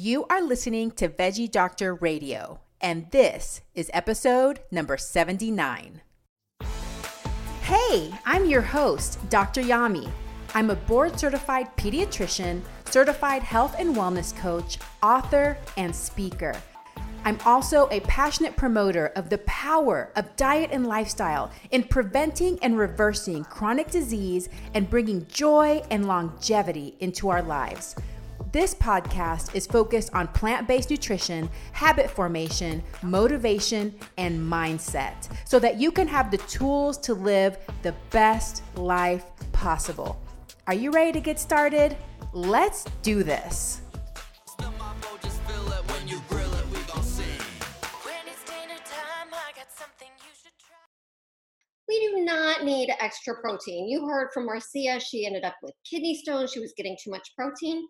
You are listening to Veggie Doctor Radio, and this is episode number 79. Hey, I'm your host, Dr. Yami. I'm a board certified pediatrician, certified health and wellness coach, author, and speaker. I'm also a passionate promoter of the power of diet and lifestyle in preventing and reversing chronic disease and bringing joy and longevity into our lives. This podcast is focused on plant based nutrition, habit formation, motivation, and mindset so that you can have the tools to live the best life possible. Are you ready to get started? Let's do this. We do not need extra protein. You heard from Marzia, she ended up with kidney stones. She was getting too much protein.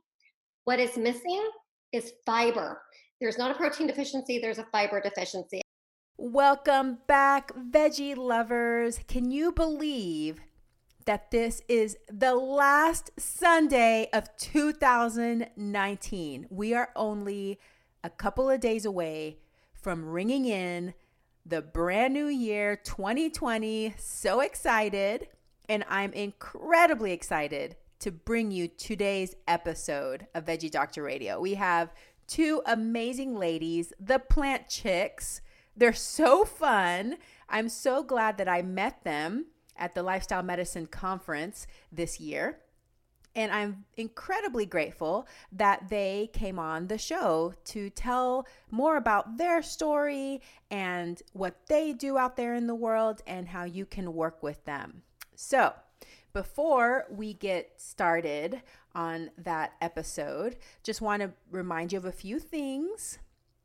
What is missing is fiber. There's not a protein deficiency, there's a fiber deficiency. Welcome back, veggie lovers. Can you believe that this is the last Sunday of 2019? We are only a couple of days away from ringing in the brand new year 2020. So excited. And I'm incredibly excited to bring you today's episode of Veggie Doctor Radio. We have two amazing ladies, the Plant Chics. They're so fun. I'm so glad that I met them at the Lifestyle Medicine Conference this year. And I'm incredibly grateful that they came on the show to tell more about their story and what they do out there in the world and how you can work with them. So, before we get started on that episode, just want to remind you of a few things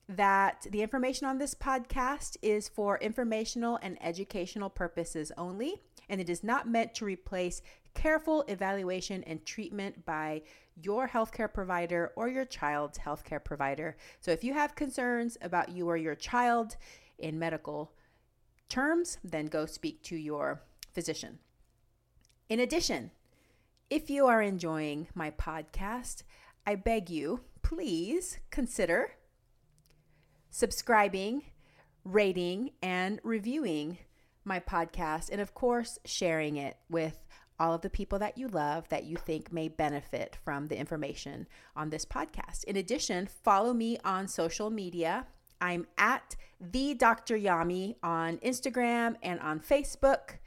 that the information on this podcast is for informational and educational purposes only, and it is not meant to replace careful evaluation and treatment by your healthcare provider or your child's healthcare provider. So if you have concerns about you or your child in medical terms, then go speak to your physician. In addition, if you are enjoying my podcast, I beg you, please consider subscribing, rating, and reviewing my podcast, and of course, sharing it with all of the people that you love that you think may benefit from the information on this podcast. In addition, follow me on social media. I'm at the Dr. Yami on Instagram and on Facebook.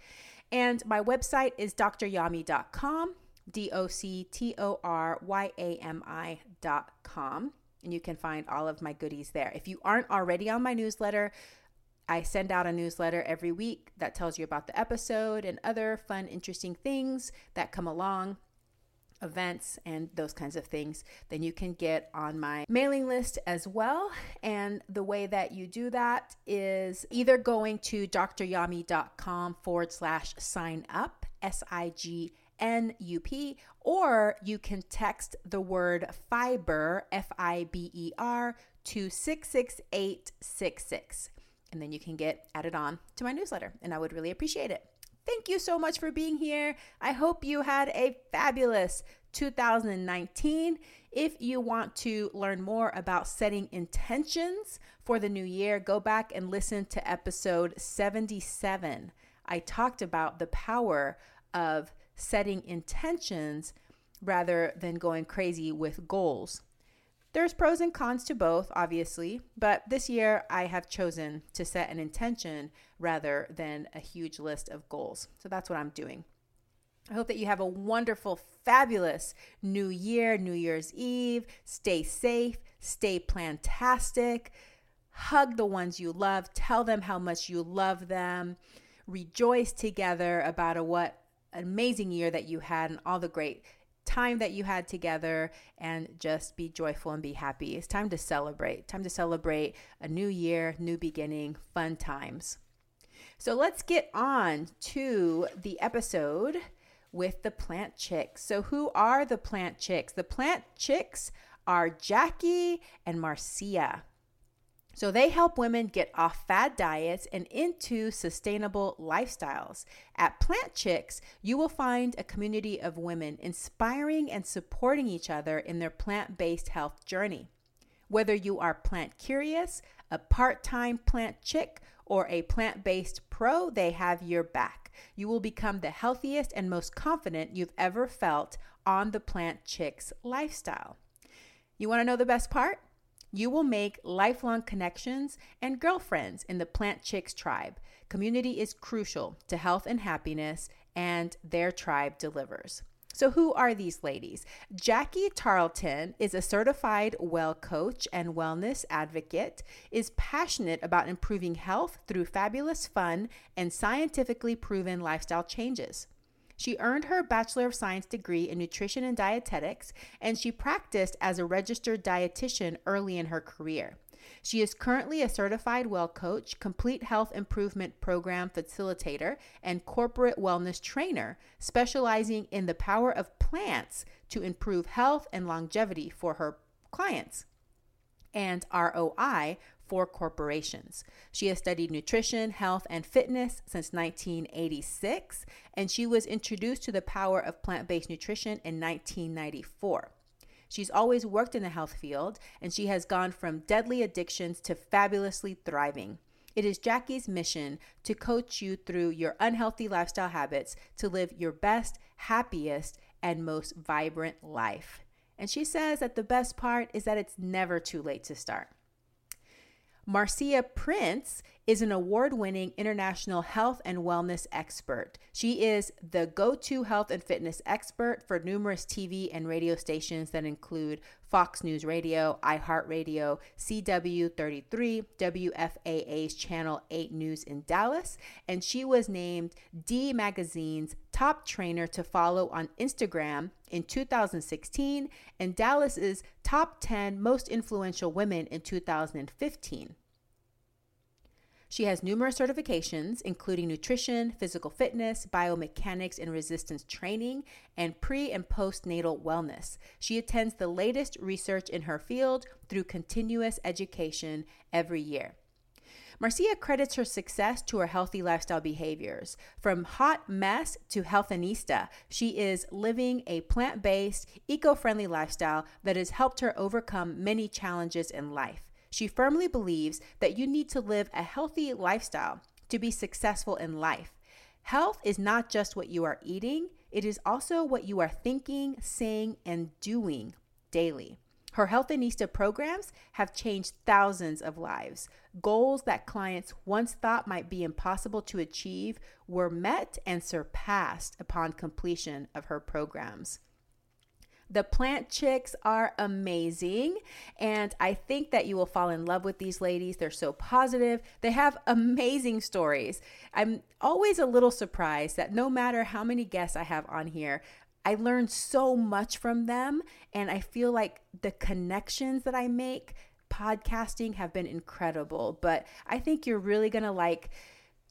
And my website is dryami.com, D O C T O R Y A M I.com. And you can find all of my goodies there. If you aren't already on my newsletter, I send out a newsletter every week that tells you about the episode and other fun, interesting things that come along, events, and those kinds of things. Then you can get on my mailing list as well. And the way that you do that is either going to dryami.com forward slash sign up, S I G N U P, or you can text the word fiber, F I B E R, to 66866 and then you can get added on to my newsletter, and I would really appreciate it. Thank you so much for being here. I hope you had a fabulous 2019. If you want to learn more about setting intentions for the new year, go back and listen to episode 77. I talked about the power of setting intentions rather than going crazy with goals. There's pros and cons to both, obviously, but this year I have chosen to set an intention rather than a huge list of goals. So that's what I'm doing. I hope that you have a wonderful, fabulous new year, New Year's Eve. Stay safe, stay plantastic. Hug the ones you love, tell them how much you love them. Rejoice together about a what amazing year that you had and all the great time that you had together and just be joyful and be happy. It's time to celebrate. Time to celebrate a new year, new beginning, fun times. So let's get on to the episode with the plant chics. So, who are the plant chics? The plant chics are Jacque and Marzia. So they help women get off fad diets and into sustainable lifestyles. At Plant Chics, you will find a community of women inspiring and supporting each other in their plant based health journey. Whether you are plant curious, a part time plant chick, or a plant based pro, they have your back. You will become the healthiest and most confident you've ever felt on the Plant Chics lifestyle. You want to know the best part? You will make lifelong connections and girlfriends in the Plant Chics tribe. Community is crucial to health and happiness, and their tribe delivers. So, who are these ladies? Jacque Tarlton is a certified well coach and wellness advocate, is passionate about improving health through fabulous fun and scientifically proven lifestyle changes. She earned her Bachelor of Science degree in nutrition and dietetics, and she practiced as a registered dietitian early in her career. She is currently a certified well coach, complete health improvement program facilitator, and corporate wellness trainer, specializing in the power of plants to improve health and longevity for her clients and ROI for corporations. She has studied nutrition, health, and fitness since 1986, and she was introduced to the power of plant based nutrition in 1994. She's always worked in the health field, and she has gone from deadly addictions to fabulously thriving. It is Jacque's mission to coach you through your unhealthy lifestyle habits to live your best, happiest, and most vibrant life. And she says that the best part is that it's never too late to start. Marzia Prince is an award winning international health and wellness expert. She is the go to health and fitness expert for numerous TV and radio stations that include Fox News Radio, iHeartRadio, CW33, WFAA's Channel 8 News in Dallas, and she was named D Magazine's top trainer to follow on Instagram in 2016 and Dallas's top 10 most influential women in 2015. She has numerous certifications, including nutrition, physical fitness, biomechanics and resistance training, and pre and postnatal wellness. She attends the latest research in her field through continuous education every year. Marzia credits her success to her healthy lifestyle behaviors. From hot mess to healthinista, she is living a plant based, eco friendly lifestyle that has helped her overcome many challenges in life. She firmly believes that you need to live a healthy lifestyle to be successful in life. Health is not just what you are eating, it is also what you are thinking, saying, and doing daily. Her Health Healthinista programs have changed thousands of lives. Goals that clients once thought might be impossible to achieve were met and surpassed upon completion of her programs. The plant chics are amazing. And I think that you will fall in love with these ladies. They're so positive. They have amazing stories. I'm always a little surprised that no matter how many guests I have on here, I learn so much from them. And I feel like the connections that I make podcasting have been incredible. But I think you're really going to like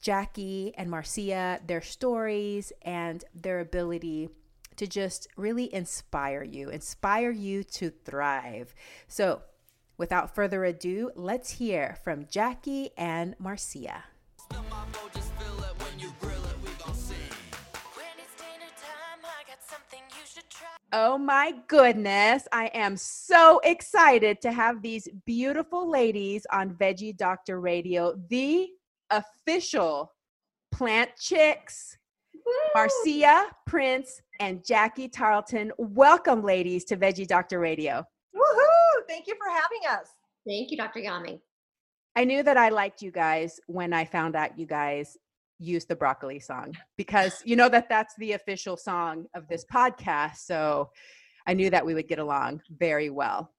Jacque and Marzia, their stories, and their ability to just really inspire you, inspire you to thrive. So, without further ado, let's hear from Jacque and Marzia. Oh my goodness. I am so excited to have these beautiful ladies on Veggie Doctor Radio, the official plant chics Marzia Prince and Jacque Tarlton. Welcome, ladies, to Veggie Doctor Radio. Woohoo! Thank you for having us. Thank you, Dr. Yami. I knew that I liked you guys when I found out you guys used the broccoli song because you know that that's the official song of this podcast. So I knew that we would get along very well.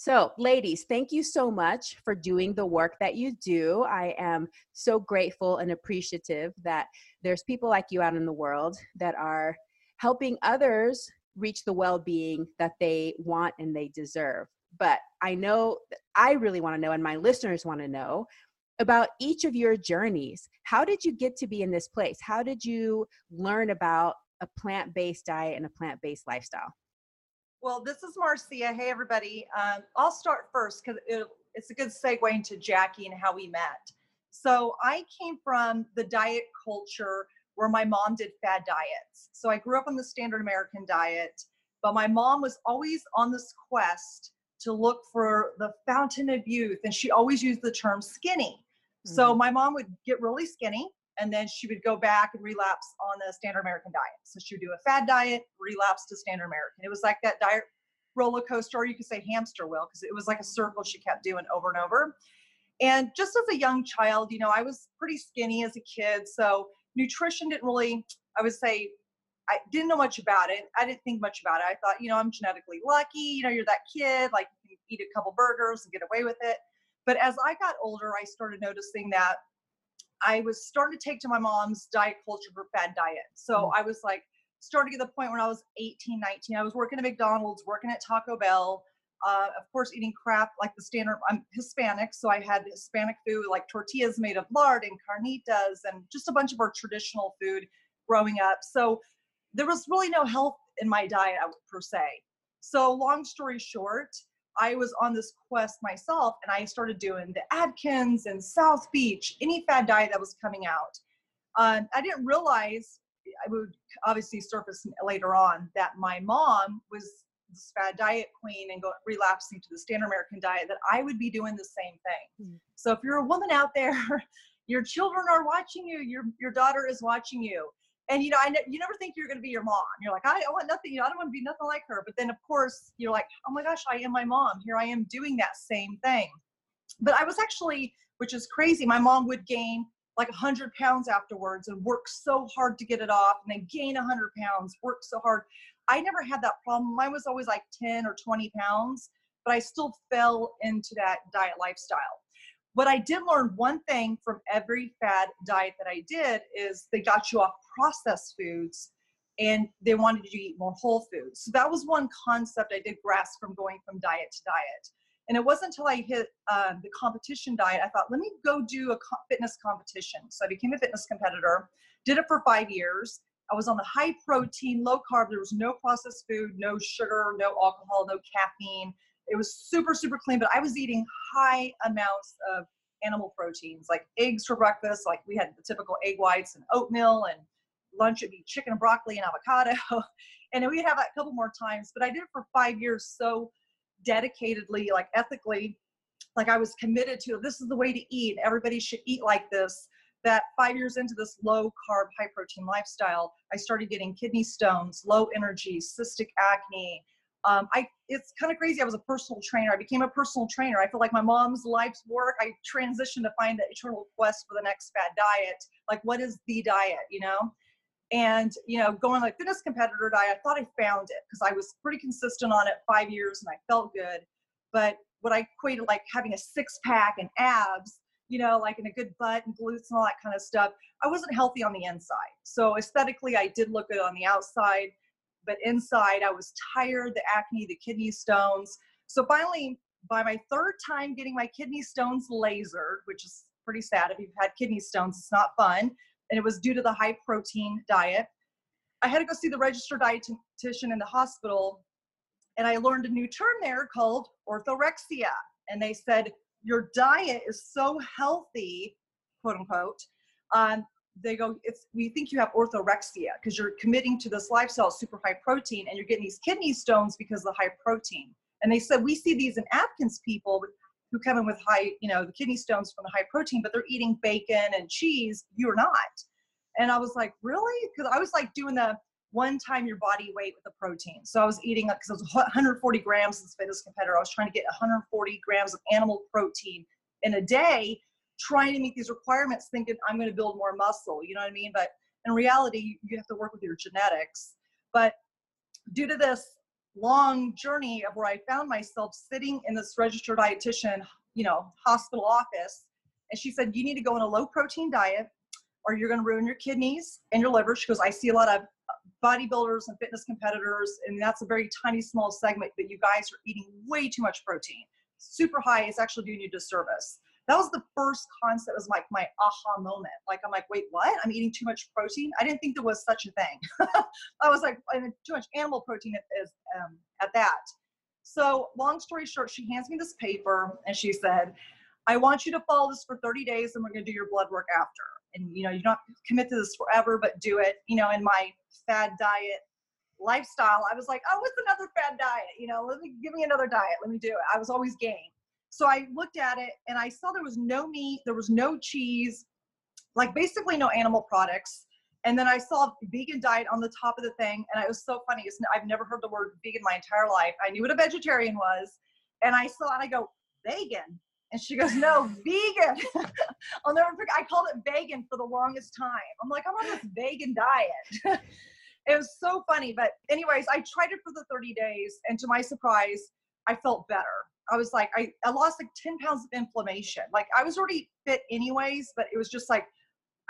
So, ladies, thank you so much for doing the work that you do. I am so grateful and appreciative that there's people like you out in the world that are helping others reach the well being that they want and they deserve. But I know I really want to know, and my listeners want to know about each of your journeys. How did you get to be in this place? How did you learn about a plant based diet and a plant based lifestyle? Well, this is Marzia. Hey, everybody. Um, I'll start first because it, it's a good segue into Jacque and how we met. So I came from the diet culture where my mom did fad diets. So I grew up on the standard American diet, but my mom was always on this quest to look for the fountain of youth. And she always used the term skinny. Mm-hmm. So my mom would get really skinny and then she would go back and relapse on the standard American diet. So she would do a fad diet, relapse to standard American. It was like that diet roller coaster, or you could say hamster wheel, because it was like a circle she kept doing over and over. And just as a young child, you know, I was pretty skinny as a kid. So nutrition didn't really, I would say, I didn't know much about it. I didn't think much about it. I thought, you know, I'm genetically lucky. You know, you're that kid, like you can eat a couple burgers and get away with it. But as I got older, I started noticing that I was starting to take to my mom's diet culture for fad diet. So mm-hmm. I was like, starting to get the point when I was 18, 19. I was working at McDonald's, working at Taco Bell, uh, of course, eating crap like the standard. I'm Hispanic, so I had Hispanic food like tortillas made of lard and carnitas and just a bunch of our traditional food growing up. So there was really no health in my diet per se. So, long story short, I was on this quest myself and I started doing the Atkins and South Beach, any fad diet that was coming out. Um, I didn't realize, I would obviously surface later on, that my mom was this fad diet queen and go relapsing to the standard American diet, that I would be doing the same thing. Mm-hmm. So if you're a woman out there, your children are watching you, your, your daughter is watching you and you know, I ne- you never think you're going to be your mom. You're like, I, I want nothing. You know, I don't want to be nothing like her. But then, of course, you're like, oh my gosh, I am my mom. Here I am doing that same thing. But I was actually, which is crazy. My mom would gain like 100 pounds afterwards and work so hard to get it off, and then gain 100 pounds, work so hard. I never had that problem. Mine was always like 10 or 20 pounds, but I still fell into that diet lifestyle what I did learn one thing from every fad diet that I did is they got you off processed foods and they wanted you to eat more whole foods. So that was one concept I did grasp from going from diet to diet. And it wasn't until I hit um, the competition diet, I thought, let me go do a fitness competition. So I became a fitness competitor, did it for five years. I was on the high protein, low carb. There was no processed food, no sugar, no alcohol, no caffeine. It was super, super clean, but I was eating high amounts of animal proteins, like eggs for breakfast. Like we had the typical egg whites and oatmeal, and lunch would be chicken and broccoli and avocado. and we'd have that a couple more times. But I did it for five years so dedicatedly, like ethically. Like I was committed to this is the way to eat. Everybody should eat like this. That five years into this low carb, high protein lifestyle, I started getting kidney stones, low energy, cystic acne, um, I it's kind of crazy. I was a personal trainer. I became a personal trainer. I feel like my mom's life's work. I transitioned to find the eternal quest for the next fad diet. Like, what is the diet? You know, and you know, going like fitness competitor diet. I thought I found it because I was pretty consistent on it five years and I felt good. But what I equated like having a six pack and abs, you know, like in a good butt and glutes and all that kind of stuff. I wasn't healthy on the inside. So aesthetically, I did look good on the outside but inside I was tired, the acne, the kidney stones. So finally, by my third time getting my kidney stones lasered, which is pretty sad if you've had kidney stones, it's not fun. And it was due to the high protein diet. I had to go see the registered dietitian in the hospital, and I learned a new term there called orthorexia. And they said, Your diet is so healthy, quote unquote, um, they go, it's we think you have orthorexia because you're committing to this lifestyle, super high protein, and you're getting these kidney stones because of the high protein. And they said we see these in Atkins people who come in with high, you know, the kidney stones from the high protein, but they're eating bacon and cheese. You're not. And I was like, really? Because I was like doing the one time your body weight with the protein. So I was eating because it was 140 grams as fitness competitor. I was trying to get 140 grams of animal protein in a day, trying to meet these requirements, thinking I'm going to build more muscle. You know what I mean? But in reality, you have to work with your genetics. But due to this long journey of where I found myself sitting in this registered dietitian, you know, hospital office, and she said, "You need to go on a low protein diet." Or you're going to ruin your kidneys and your liver. She goes, I see a lot of bodybuilders and fitness competitors, and that's a very tiny, small segment, but you guys are eating way too much protein. Super high is actually doing you a disservice. That was the first concept, was like my aha moment. Like, I'm like, wait, what? I'm eating too much protein? I didn't think there was such a thing. I was like, too much animal protein um, at that. So, long story short, she hands me this paper and she said, I want you to follow this for 30 days and we're going to do your blood work after and you know you don't commit to this forever but do it you know in my fad diet lifestyle i was like oh it's another fad diet you know let me give me another diet let me do it i was always game so i looked at it and i saw there was no meat there was no cheese like basically no animal products and then i saw vegan diet on the top of the thing and it was so funny i've never heard the word vegan my entire life i knew what a vegetarian was and i saw and i go vegan and she goes, no, vegan. I'll never forget. I called it vegan for the longest time. I'm like, I'm on this vegan diet. it was so funny. But, anyways, I tried it for the 30 days. And to my surprise, I felt better. I was like, I, I lost like 10 pounds of inflammation. Like, I was already fit, anyways, but it was just like,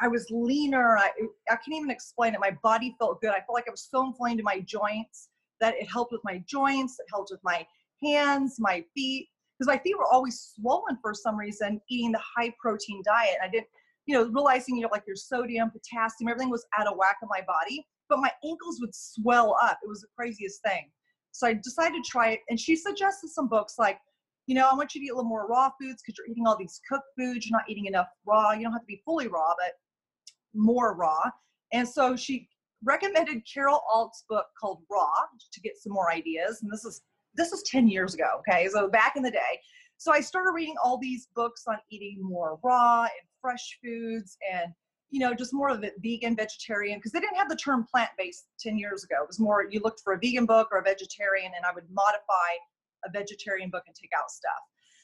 I was leaner. I, I can't even explain it. My body felt good. I felt like I was so inflamed in my joints that it helped with my joints, it helped with my hands, my feet because my feet were always swollen for some reason eating the high protein diet. I didn't, you know, realizing you know like your sodium, potassium, everything was out of whack in my body, but my ankles would swell up. It was the craziest thing. So I decided to try it, and she suggested some books like, you know, I want you to eat a little more raw foods because you're eating all these cooked foods. You're not eating enough raw. You don't have to be fully raw, but more raw. And so she recommended Carol Alt's book called Raw to get some more ideas. And this is this is 10 years ago, okay? So back in the day. So I started reading all these books on eating more raw and fresh foods and you know, just more of a vegan, vegetarian, because they didn't have the term plant based 10 years ago. It was more you looked for a vegan book or a vegetarian, and I would modify a vegetarian book and take out stuff.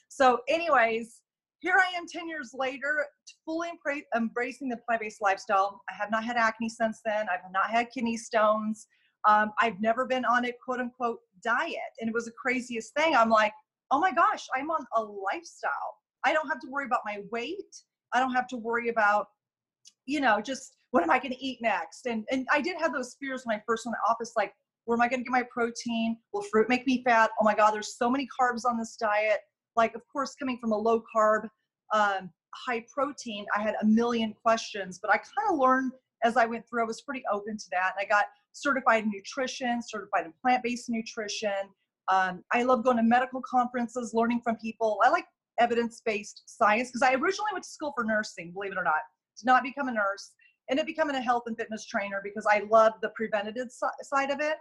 So, anyways, here I am 10 years later, fully embracing the plant based lifestyle. I have not had acne since then, I've not had kidney stones. Um, I've never been on a quote unquote diet. And it was the craziest thing. I'm like, oh my gosh, I'm on a lifestyle. I don't have to worry about my weight. I don't have to worry about, you know, just what am I going to eat next? And and I did have those fears when I first went to office, like, where am I going to get my protein? Will fruit make me fat? Oh my God, there's so many carbs on this diet. Like, of course, coming from a low carb, um, high protein, I had a million questions, but I kind of learned as I went through, I was pretty open to that. And I got certified in nutrition, certified in plant based nutrition. Um, I love going to medical conferences, learning from people. I like evidence based science because I originally went to school for nursing, believe it or not, to not become a nurse. Ended up becoming a health and fitness trainer because I love the preventative side of it.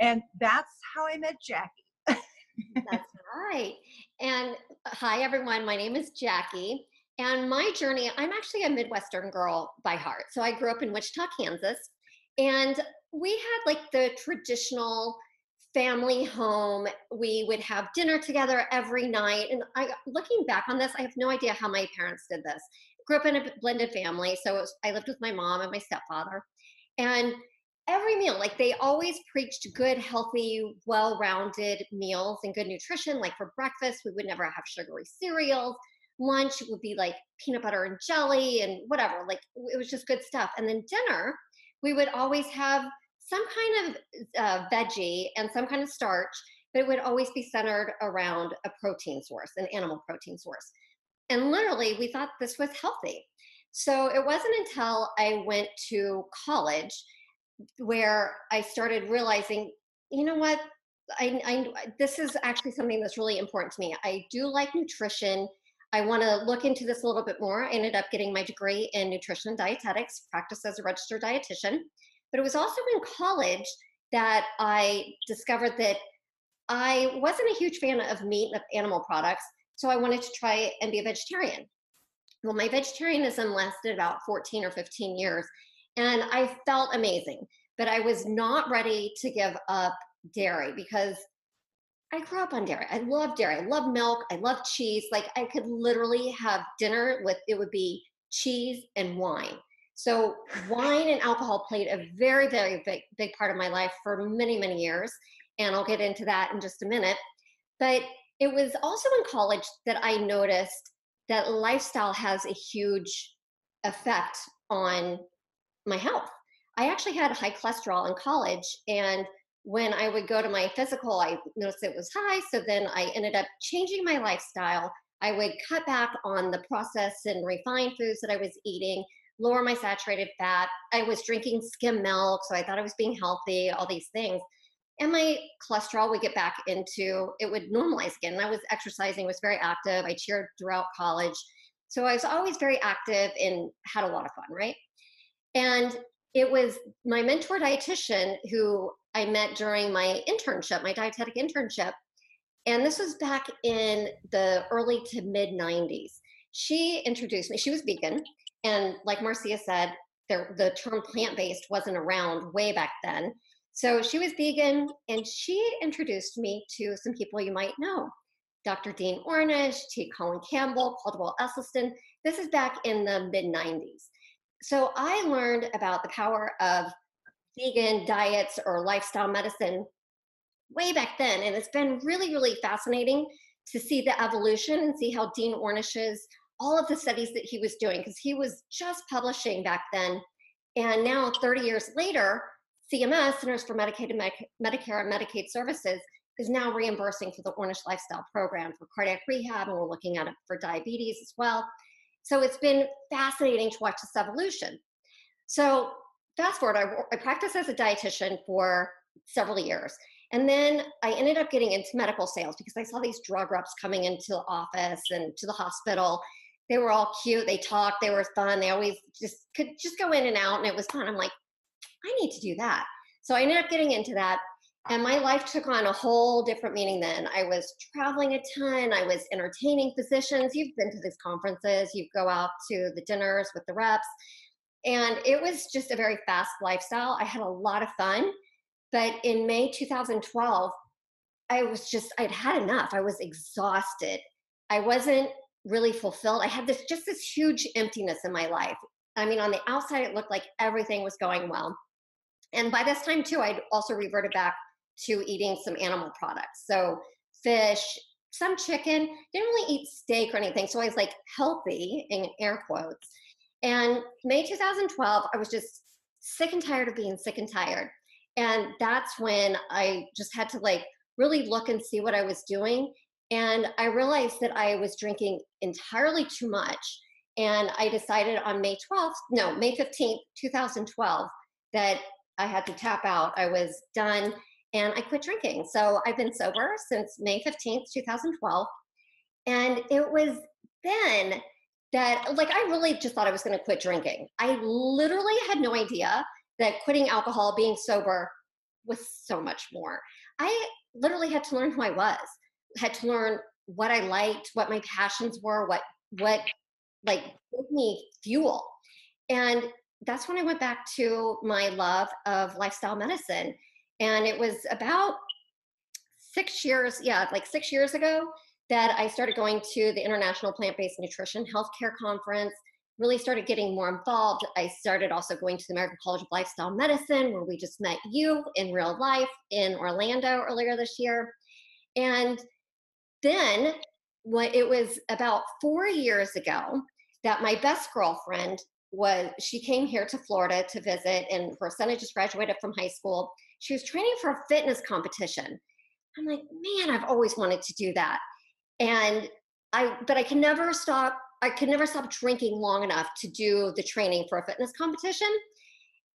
And that's how I met Jacque. that's right. And uh, hi, everyone. My name is Jacque. And my journey, I'm actually a Midwestern girl by heart. So I grew up in Wichita, Kansas. And we had like the traditional family home. We would have dinner together every night. And I, looking back on this, I have no idea how my parents did this. Grew up in a blended family, so was, I lived with my mom and my stepfather, and every meal, like they always preached good, healthy, well-rounded meals and good nutrition. Like for breakfast, we would never have sugary cereals. Lunch would be like peanut butter and jelly and whatever. Like it was just good stuff. And then dinner, we would always have some kind of uh, veggie and some kind of starch, but it would always be centered around a protein source, an animal protein source. And literally, we thought this was healthy. So it wasn't until I went to college where I started realizing, you know what, I, I this is actually something that's really important to me. I do like nutrition. I want to look into this a little bit more. I ended up getting my degree in nutrition and dietetics, practice as a registered dietitian. But it was also in college that I discovered that I wasn't a huge fan of meat and of animal products, so I wanted to try and be a vegetarian. Well, my vegetarianism lasted about 14 or 15 years, and I felt amazing. but I was not ready to give up dairy because I grew up on dairy. I love dairy. I love milk. I love cheese. Like I could literally have dinner with it would be cheese and wine. So wine and alcohol played a very, very big, big part of my life for many, many years. And I'll get into that in just a minute. But it was also in college that I noticed that lifestyle has a huge effect on my health. I actually had high cholesterol in college, and when I would go to my physical, I noticed it was high. So then I ended up changing my lifestyle. I would cut back on the processed and refined foods that I was eating, lower my saturated fat. I was drinking skim milk, so I thought I was being healthy, all these things. And my cholesterol would get back into it would normalize again. I was exercising, was very active. I cheered throughout college. So I was always very active and had a lot of fun, right? And it was my mentor dietitian who I met during my internship, my dietetic internship. And this was back in the early to mid 90s. She introduced me, she was vegan. And like Marzia said, there, the term plant based wasn't around way back then. So she was vegan and she introduced me to some people you might know Dr. Dean Ornish, T. Colin Campbell, Caldwell Esselstyn. This is back in the mid 90s. So I learned about the power of vegan diets or lifestyle medicine way back then. And it's been really, really fascinating to see the evolution and see how Dean Ornish's, all of the studies that he was doing, because he was just publishing back then. And now, 30 years later, CMS, Centers for Medicaid and Medicare and Medicaid Services, is now reimbursing for the Ornish Lifestyle Program for cardiac rehab, and we're looking at it for diabetes as well. So it's been fascinating to watch this evolution. So fast forward, I, I practiced as a dietitian for several years. And then I ended up getting into medical sales because I saw these drug reps coming into the office and to the hospital. They were all cute. They talked. They were fun. They always just could just go in and out, and it was fun. I'm like, I need to do that. So I ended up getting into that. And my life took on a whole different meaning then. I was traveling a ton. I was entertaining physicians. You've been to these conferences, you go out to the dinners with the reps. And it was just a very fast lifestyle. I had a lot of fun. But in May 2012, I was just, I'd had enough. I was exhausted. I wasn't really fulfilled. I had this just this huge emptiness in my life. I mean, on the outside, it looked like everything was going well. And by this time, too, I'd also reverted back to eating some animal products. So, fish, some chicken, didn't really eat steak or anything. So, I was like healthy in air quotes. And May 2012, I was just sick and tired of being sick and tired. And that's when I just had to like really look and see what I was doing. And I realized that I was drinking entirely too much. And I decided on May 12th, no, May 15th, 2012, that I had to tap out. I was done and I quit drinking. So I've been sober since May 15th, 2012. And it was then that, like, I really just thought I was going to quit drinking. I literally had no idea that quitting alcohol, being sober, was so much more. I literally had to learn who I was, had to learn what I liked, what my passions were, what, what, like, gave me fuel. And that's when I went back to my love of lifestyle medicine. And it was about six years, yeah, like six years ago that I started going to the International Plant Based Nutrition Healthcare Conference, really started getting more involved. I started also going to the American College of Lifestyle Medicine, where we just met you in real life in Orlando earlier this year. And then what it was about four years ago that my best girlfriend was she came here to Florida to visit, and her son had just graduated from high school. She was training for a fitness competition. I'm like, man, I've always wanted to do that. And I, but I can never stop. I could never stop drinking long enough to do the training for a fitness competition.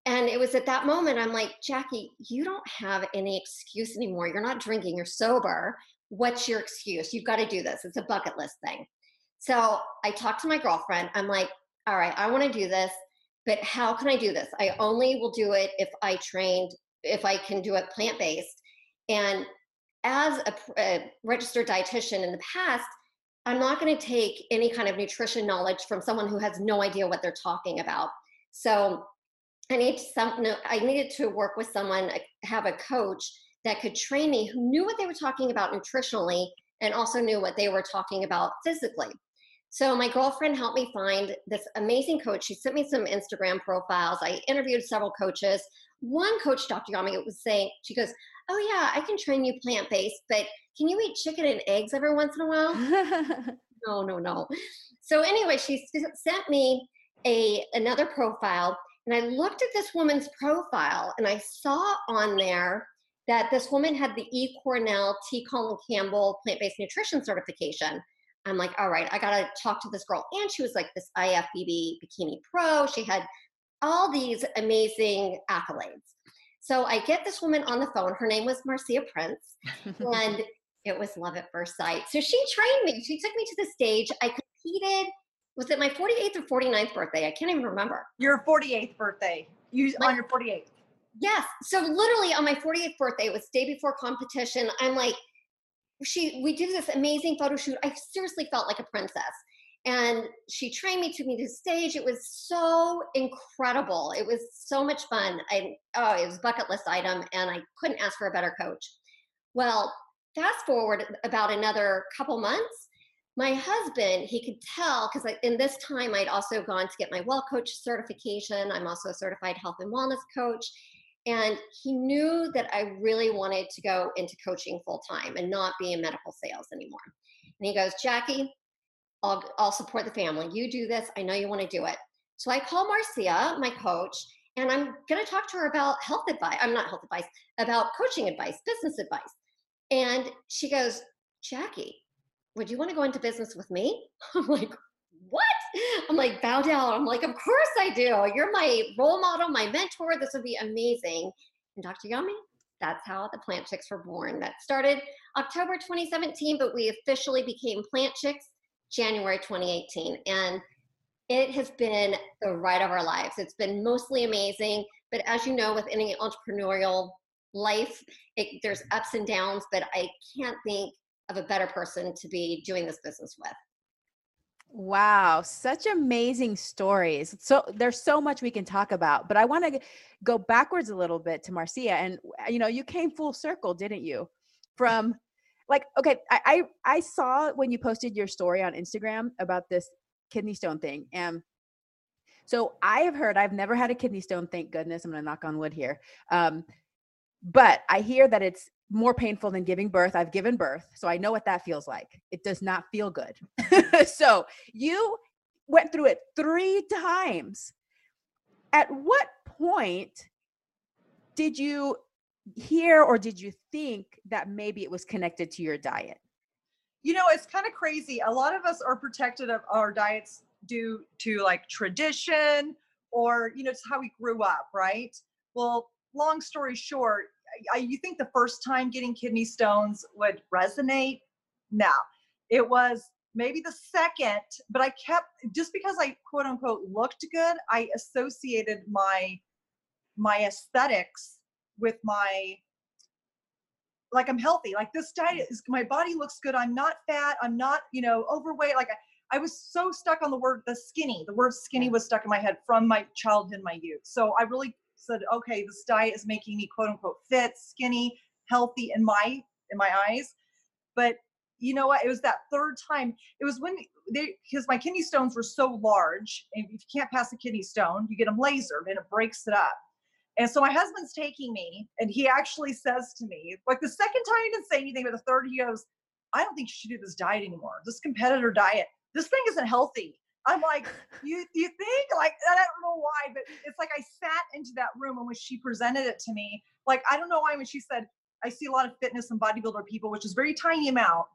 And it was at that moment I'm like, Jacque, you don't have any excuse anymore. You're not drinking, you're sober. What's your excuse? You've got to do this. It's a bucket list thing. So I talked to my girlfriend. I'm like, all right, I want to do this, but how can I do this? I only will do it if I trained, if I can do it plant based. And as a, a registered dietitian in the past, I'm not going to take any kind of nutrition knowledge from someone who has no idea what they're talking about. So I need some. I needed to work with someone, have a coach that could train me, who knew what they were talking about nutritionally, and also knew what they were talking about physically. So my girlfriend helped me find this amazing coach. She sent me some Instagram profiles. I interviewed several coaches. One coach, Dr. Yami, was saying, she goes, "Oh yeah, I can train you plant based, but can you eat chicken and eggs every once in a while?" no, no, no. So anyway, she sent me a another profile, and I looked at this woman's profile, and I saw on there that this woman had the E. Cornell T. Colin Campbell plant based nutrition certification. I'm like, all right, I gotta talk to this girl. And she was like this IFBB bikini pro. She had all these amazing accolades. So I get this woman on the phone. Her name was Marzia Prince, and it was love at first sight. So she trained me. She took me to the stage. I competed. Was it my 48th or 49th birthday? I can't even remember. Your 48th birthday. You my, on your 48th. Yes. So literally on my 48th birthday, it was day before competition. I'm like, she we did this amazing photo shoot. I seriously felt like a princess. And she trained me, took me to stage. It was so incredible. It was so much fun. I oh, it was bucket list item, and I couldn't ask for a better coach. Well, fast forward about another couple months, my husband he could tell because in this time i'd also gone to get my well coach certification i'm also a certified health and wellness coach and he knew that I really wanted to go into coaching full time and not be in medical sales anymore. And he goes, Jacque, I'll, I'll support the family. You do this. I know you want to do it. So I call Marzia, my coach, and I'm going to talk to her about health advice. I'm not health advice, about coaching advice, business advice. And she goes, Jacque, would you want to go into business with me? I'm like, what? I'm like, bow down. I'm like, of course I do. You're my role model, my mentor. This would be amazing. And Dr. Yami, that's how the Plant Chics were born. That started October 2017, but we officially became Plant Chics January 2018. And it has been the ride of our lives. It's been mostly amazing. But as you know, with any entrepreneurial life, it, there's ups and downs, but I can't think of a better person to be doing this business with. Wow, such amazing stories. So there's so much we can talk about, but I want to go backwards a little bit to Marzia and you know, you came full circle, didn't you? From like okay, I I, I saw when you posted your story on Instagram about this kidney stone thing and so I have heard I've never had a kidney stone, thank goodness. I'm to knock on wood here. Um, but I hear that it's more painful than giving birth. I've given birth, so I know what that feels like. It does not feel good. so you went through it three times. At what point did you hear or did you think that maybe it was connected to your diet? You know, it's kind of crazy. A lot of us are protected of our diets due to like tradition or, you know, it's how we grew up, right? Well, long story short, I, you think the first time getting kidney stones would resonate? No, it was maybe the second, but I kept just because I quote unquote looked good, I associated my my aesthetics with my like I'm healthy. Like this diet mm. is my body looks good. I'm not fat. I'm not, you know, overweight. Like I, I was so stuck on the word the skinny. The word skinny was stuck in my head from my childhood, my youth. So I really said, okay, this diet is making me quote unquote fit, skinny, healthy in my in my eyes. But you know what? It was that third time. It was when they because my kidney stones were so large, and if you can't pass a kidney stone, you get them lasered and it breaks it up. And so my husband's taking me, and he actually says to me, like the second time he didn't say anything, but the third he goes, I don't think you should do this diet anymore. This competitor diet. This thing isn't healthy. I'm like, you you think like I don't know why, but it's like I sat into that room and when she presented it to me, like I don't know why when she said I see a lot of fitness and bodybuilder people, which is very tiny amount,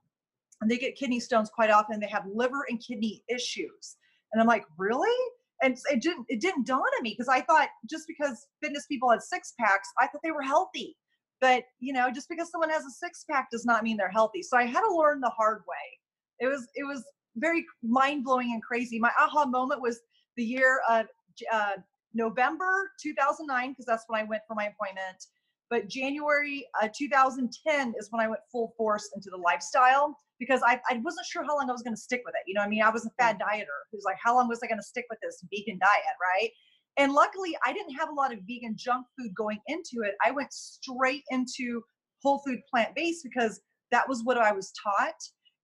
and they get kidney stones quite often. They have liver and kidney issues, and I'm like, really? And it didn't it didn't dawn on me because I thought just because fitness people had six packs, I thought they were healthy. But you know, just because someone has a six pack does not mean they're healthy. So I had to learn the hard way. It was it was very mind blowing and crazy. My aha moment was the year of uh, November 2009, because that's when I went for my appointment. But January uh, 2010 is when I went full force into the lifestyle because I, I wasn't sure how long I was going to stick with it. You know, I mean, I was a fad dieter who's like, how long was I going to stick with this vegan diet, right? And luckily, I didn't have a lot of vegan junk food going into it. I went straight into whole food plant based because that was what I was taught.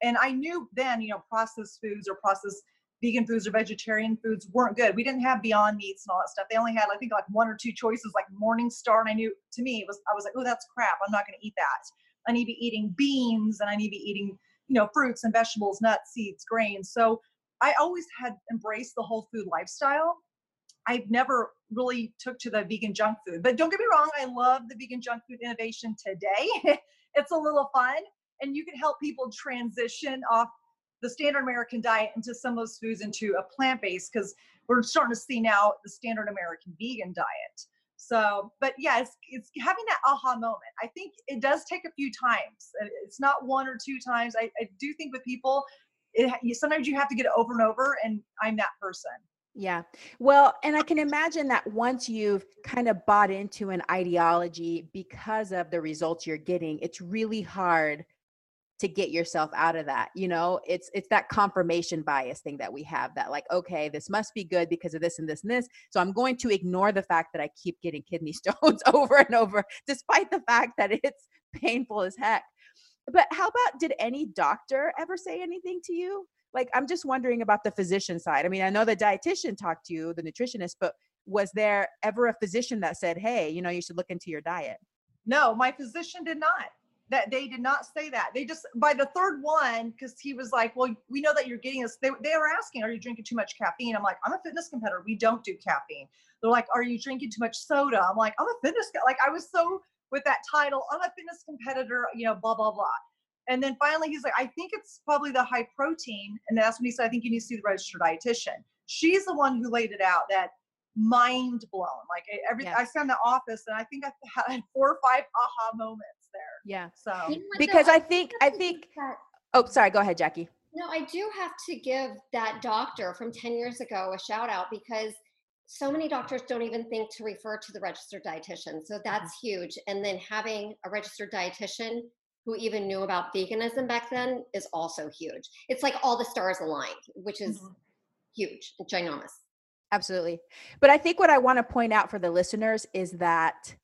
And I knew then, you know, processed foods or processed vegan foods or vegetarian foods weren't good. We didn't have Beyond Meats and all that stuff. They only had, I think, like one or two choices, like Morningstar. And I knew, to me, it was, I was like, oh, that's crap. I'm not going to eat that. I need to be eating beans and I need to be eating, you know, fruits and vegetables, nuts, seeds, grains. So I always had embraced the whole food lifestyle. I've never really took to the vegan junk food, but don't get me wrong. I love the vegan junk food innovation today. it's a little fun and you can help people transition off the standard American diet into some of those foods into a plant based because we're starting to see now the standard American vegan diet. So, but yeah, it's, it's having that aha moment. I think it does take a few times. It's not one or two times. I, I do think with people, it, sometimes you have to get it over and over, and I'm that person. Yeah. Well, and I can imagine that once you've kind of bought into an ideology because of the results you're getting, it's really hard to get yourself out of that you know? It's it's that confirmation bias thing that we have that like okay this must be good because of this and this and this so i'm going to ignore the fact that i keep getting kidney stones over and over despite the fact that it's painful as heck. But how about did any doctor ever say anything to you? Like i'm just wondering about the physician side. I mean i know the dietitian talked to you the nutritionist but was there ever a physician that said hey you know you should look into your diet? No my physician did not that they did not say that. They just by the third one, because he was like, "Well, we know that you're getting this." They, they were asking, "Are you drinking too much caffeine?" I'm like, "I'm a fitness competitor. We don't do caffeine." They're like, "Are you drinking too much soda?" I'm like, "I'm a fitness." Like I was so with that title, "I'm a fitness competitor," you know, blah blah blah. And then finally, he's like, "I think it's probably the high protein," and that's when he said, "I think you need to see the registered dietitian." She's the one who laid it out that mind blown. Like every, yeah. I sat in the office and I think I had four or five aha moments there. Yeah. So you know because though, I think I think. Oh, sorry. Go ahead, Jacque. No, I do have to give that doctor from 10 years ago a shout out because so many doctors don't even think to refer to the registered dietitian. So mm-hmm. that's huge. And then having a registered dietitian who even knew about veganism back then is also huge. It's like all the stars aligned, which is mm-hmm. huge and ginormous. Absolutely. But I think what I want to point out for the listeners is that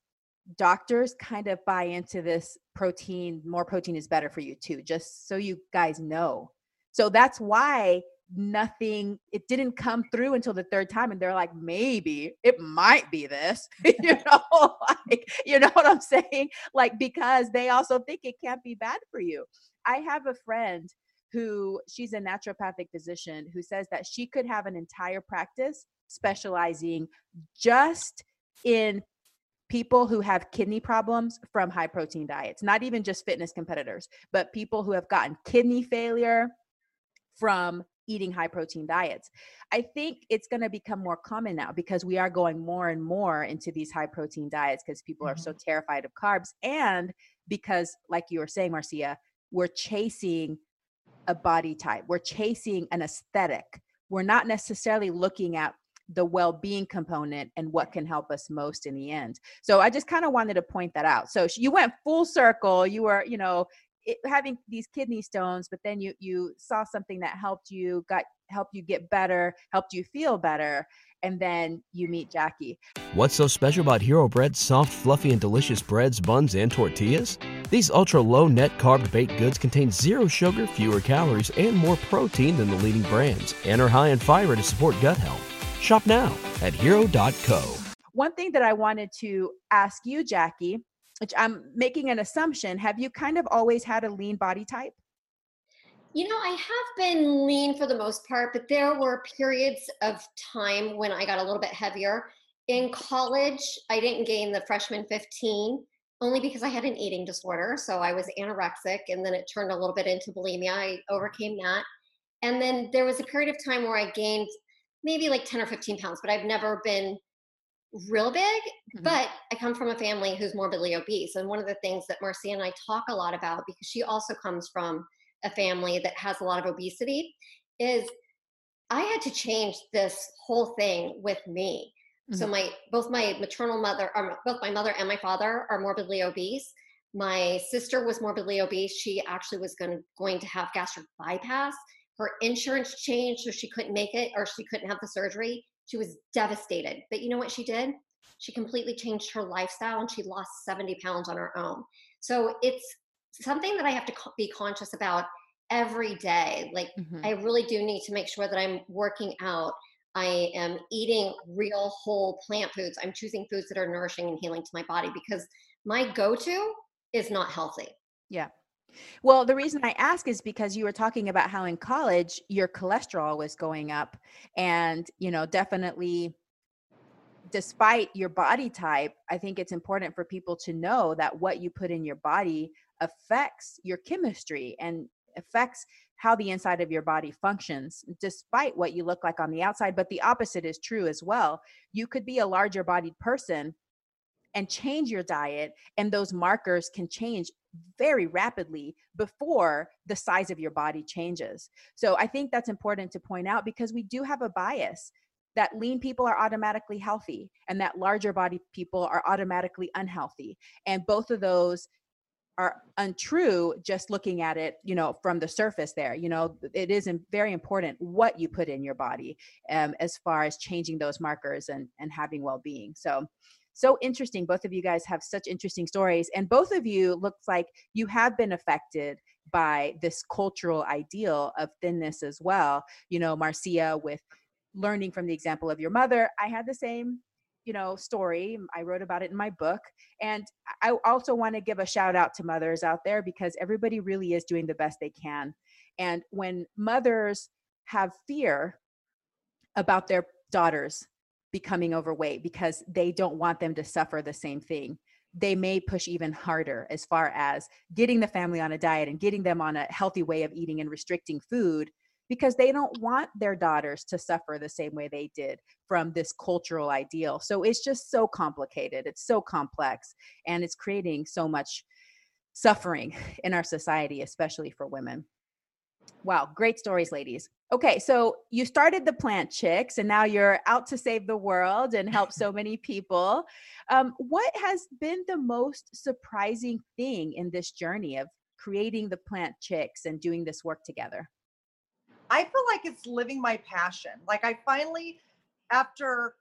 doctors kind of buy into this protein, more protein is better for you too, just so you guys know. So that's why nothing it didn't come through until the third time and they're like maybe it might be this you know like you know what i'm saying like because they also think it can't be bad for you i have a friend who she's a naturopathic physician who says that she could have an entire practice specializing just in people who have kidney problems from high protein diets, not even just fitness competitors, but people who have gotten kidney failure from eating high protein diets. I think it's going to become more common now because we are going more and more into these high protein diets because people mm-hmm. are so mm-hmm. terrified of carbs and because like you were saying Marzia, we're chasing a body type. We're chasing an aesthetic. We're not necessarily looking at the well-being component and what can help us most in the end so i just kind of wanted to point that out so you went full circle you were you know it, having these kidney stones but then you you saw something that helped you got helped you get better helped you feel better and then you meet Jacque. What's so special about Hero Bread's soft, fluffy, and delicious breads, buns, and tortillas? These ultra low net carb baked goods contain zero sugar, fewer calories, and more protein than the leading brands, and are high in fiber to support gut health. Shop now at hero.co. One thing that I wanted to ask you, Jacque, which I'm making an assumption, have you kind of always had a lean body type? You know, I have been lean for the most part, but there were periods of time when I got a little bit heavier. In college, I didn't gain the freshman 15 only because I had an eating disorder. So I was anorexic and then it turned a little bit into bulimia. I overcame that. And then there was a period of time where I gained maybe like 10 or 15 pounds, but I've never been real big. Mm-hmm. But I come from a family who's morbidly obese. And one of the things that Marzia and I talk a lot about, because she also comes from a family that has a lot of obesity, is I had to change this whole thing with me. Mm-hmm. So my both my maternal mother, or both my mother and my father are morbidly obese. My sister was morbidly obese. She actually was going going to have gastric bypass her insurance changed so she couldn't make it or she couldn't have the surgery. She was devastated. But you know what she did? She completely changed her lifestyle and she lost 70 pounds on her own. So it's something that I have to be conscious about every day. Like, mm-hmm. I really do need to make sure that I'm working out. I am eating real whole plant foods. I'm choosing foods that are nourishing and healing to my body because my go to is not healthy. Yeah. Well, the reason I ask is because you were talking about how in college your cholesterol was going up and, you know, definitely despite your body type, I think it's important for people to know that what you put in your body affects your chemistry and affects how the inside of your body functions, despite what you look like on the outside. But the opposite is true as well. You could be a larger bodied person and change your diet, and those markers can change very rapidly before the size of your body changes. So I think that's important to point out because we do have a bias that lean people are automatically healthy and that larger body people are automatically unhealthy. And both of those are untrue just looking at it you know from the surface there you know it is very important what you put in your body um, as far as changing those markers and and having well-being so so interesting both of you guys have such interesting stories and both of you looks like you have been affected by this cultural ideal of thinness as well you know Marzia with learning from the example of your mother. I had the same you know story i wrote about it in my book and i also want to give a shout out to mothers out there because everybody really is doing the best they can and when mothers have fear about their daughters becoming overweight because they don't want them to suffer the same thing they may push even harder as far as getting the family on a diet and getting them on a healthy way of eating and restricting food because they don't want their daughters to suffer the same way they did from this cultural ideal. So it's just so complicated. It's so complex and it's creating so much suffering in our society, especially for women. Wow, great stories, ladies. Okay, so you started the Plant Chics and now you're out to save the world and help so many people. Um, what has been the most surprising thing in this journey of creating the Plant Chics and doing this work together? I feel like it's living my passion. Like I finally, after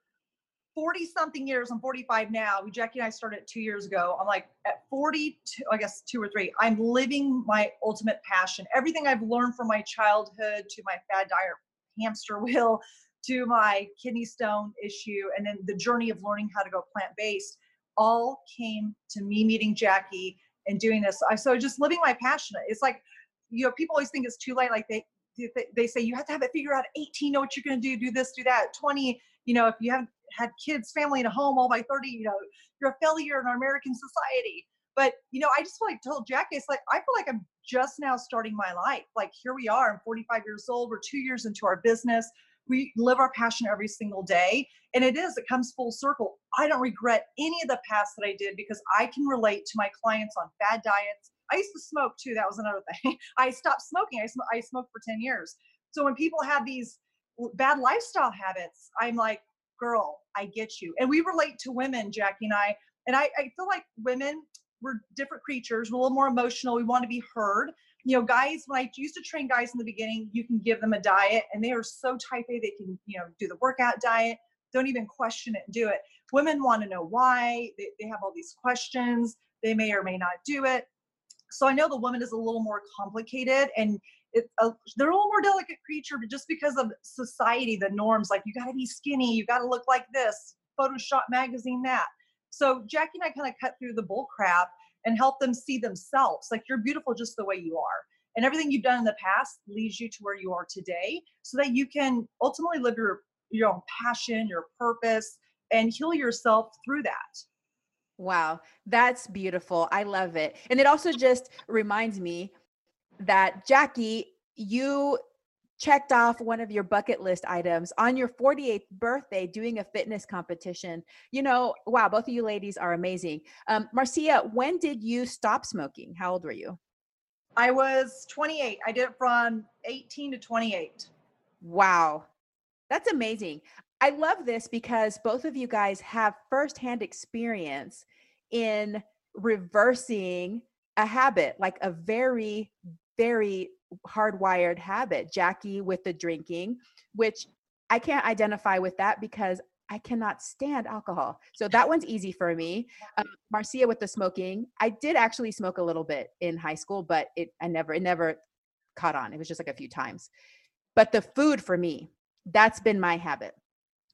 40 something years, I'm 45 now. Jacque and I started two years ago. I'm like at 42, I guess two or three, I'm living my ultimate passion. Everything I've learned from my childhood to my fad diet hamster wheel to my kidney stone issue and then the journey of learning how to go plant-based all came to me meeting Jacque and doing this. I so just living my passion. It's like you know, people always think it's too late. Like they they say you have to have it figured out 18 know what you're to do do this do that 20 you know if you haven't had kids family and a home all by 30 you know you're a failure in our american society but you know i just feel like told Jacque it's like i feel like i'm just now starting my life like here we are i'm 45 years old we're two years into our business we live our passion every single day and it is it comes full circle i don't regret any of the past that i did because i can relate to my clients on bad diets I used to smoke too. That was another thing. I stopped smoking. I, sm- I smoked for 10 years. So when people have these bad lifestyle habits, I'm like, girl, I get you. And we relate to women, Jacque and I. And I, I feel like women, we're different creatures. We're a little more emotional. We want to be heard. You know, guys, when I used to train guys in the beginning, you can give them a diet and they are so type A, they can, you know, do the workout diet, don't even question it and do it. Women want to know why. They, they have all these questions. They may or may not do it. So I know the woman is a little more complicated and it, uh, they're a little more delicate creature, but just because of society, the norms, like you got to be skinny, you got to look like this, Photoshop magazine, that. So Jacque and I kind of cut through the bull crap and help them see themselves. Like you're beautiful just the way you are. And everything you've done in the past leads you to where you are today so that you can ultimately live your, your own passion, your purpose, and heal yourself through that. Wow, that's beautiful. I love it. And it also just reminds me that Jacque, you checked off one of your bucket list items on your 48th birthday doing a fitness competition. You know, wow, both of you ladies are amazing. Um, Marzia, when did you stop smoking? How old were you? I was 28. I did it from 18 to 28. Wow. That's amazing. I love this because both of you guys have firsthand experience in reversing a habit, like a very, very hardwired habit. Jacque with the drinking, which I can't identify with that because I cannot stand alcohol. So that one's easy for me. Um, Marzia with the smoking. I did actually smoke a little bit in high school, but it I never it never caught on. It was just like a few times. But the food for me, that's been my habit.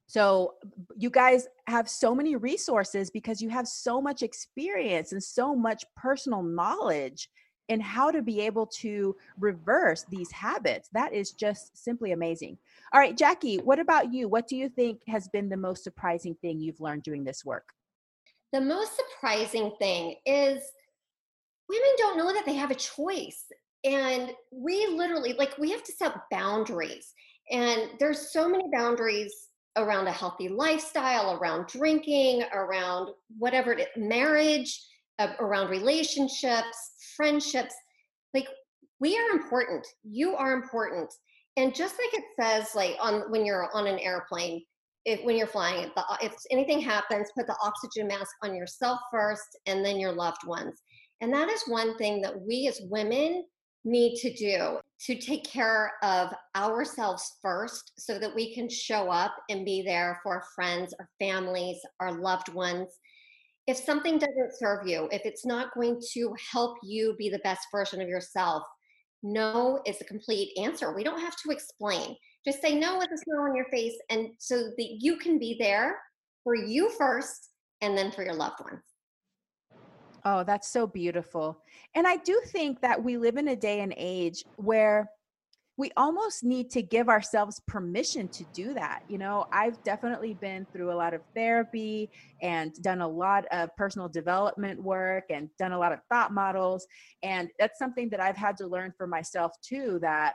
So you guys have so many resources because you have so much experience and so much personal knowledge in how to be able to reverse these habits. That is just simply amazing. All right, Jacque, what about you? What do you think has been the most surprising thing you've learned doing this work? The most surprising thing is women don't know that they have a choice. And we literally, like, we have to set boundaries. And there's so many boundaries around a healthy lifestyle, around drinking, around whatever it is, marriage, uh, around relationships, friendships. Like we are important. You are important. And just like it says, like on when you're on an airplane, if when you're flying, the, if anything happens, put the oxygen mask on yourself first, and then your loved ones. And that is one thing that we as women need to do to take care of ourselves first so that we can show up and be there for our friends, our families, our loved ones. If something doesn't serve you, if it's not going to help you be the best version of yourself, no is a complete answer. We don't have to explain. Just say no with a smile on your face, and so that you can be there for you first and then for your loved ones. Oh, that's so beautiful. And I do think that we live in a day and age where we almost need to give ourselves permission to do that. You know, I've definitely been through a lot of therapy and done a lot of personal development work and done a lot of thought models. And that's something that I've had to learn for myself too that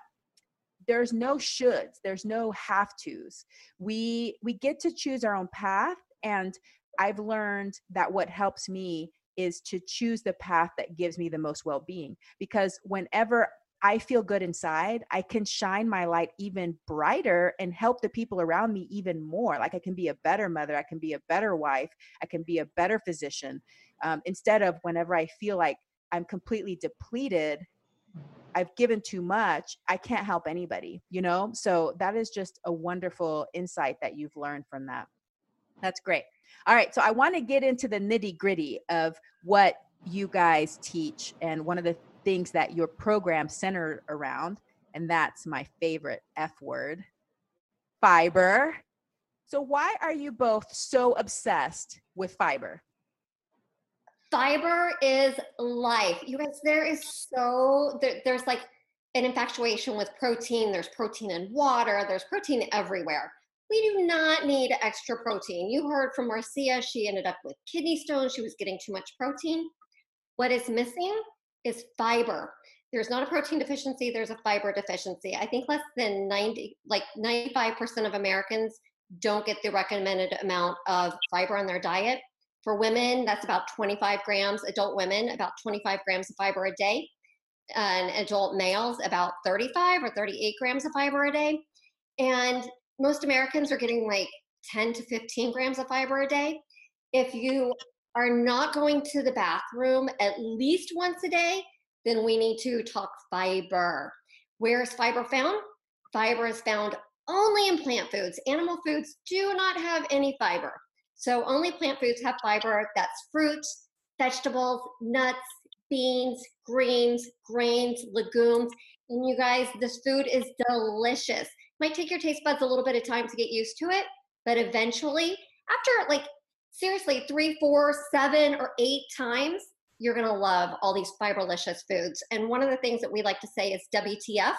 there's no shoulds, there's no have tos. We we get to choose our own path and I've learned that what helps me is to choose the path that gives me the most well being. Because whenever I feel good inside, I can shine my light even brighter and help the people around me even more. Like I can be a better mother, I can be a better wife, I can be a better physician. Um, instead of whenever I feel like I'm completely depleted, I've given too much, I can't help anybody, you know? So that is just a wonderful insight that you've learned from that. That's great. All right. So I want to get into the nitty gritty of what you guys teach and one of the things that your program centered around. And that's my favorite F word fiber. So, why are you both so obsessed with fiber? Fiber is life. You guys, there is so, there, there's like an infatuation with protein. There's protein in water, there's protein everywhere we do not need extra protein. You heard from Marzia, she ended up with kidney stones. She was getting too much protein. What is missing is fiber. There's not a protein deficiency, there's a fiber deficiency. I think less than 90, like 95% of Americans don't get the recommended amount of fiber in their diet. For women, that's about 25 grams, adult women, about 25 grams of fiber a day. And adult males, about 35 or 38 grams of fiber a day. And most Americans are getting like 10 to 15 grams of fiber a day. If you are not going to the bathroom at least once a day, then we need to talk fiber. Where is fiber found? Fiber is found only in plant foods. Animal foods do not have any fiber. So only plant foods have fiber. That's fruits, vegetables, nuts, beans, greens, grains, legumes. And you guys, this food is delicious might take your taste buds a little bit of time to get used to it, but eventually, after like seriously three, four, seven, or eight times, you're gonna love all these fiberlicious foods. And one of the things that we like to say is WTF.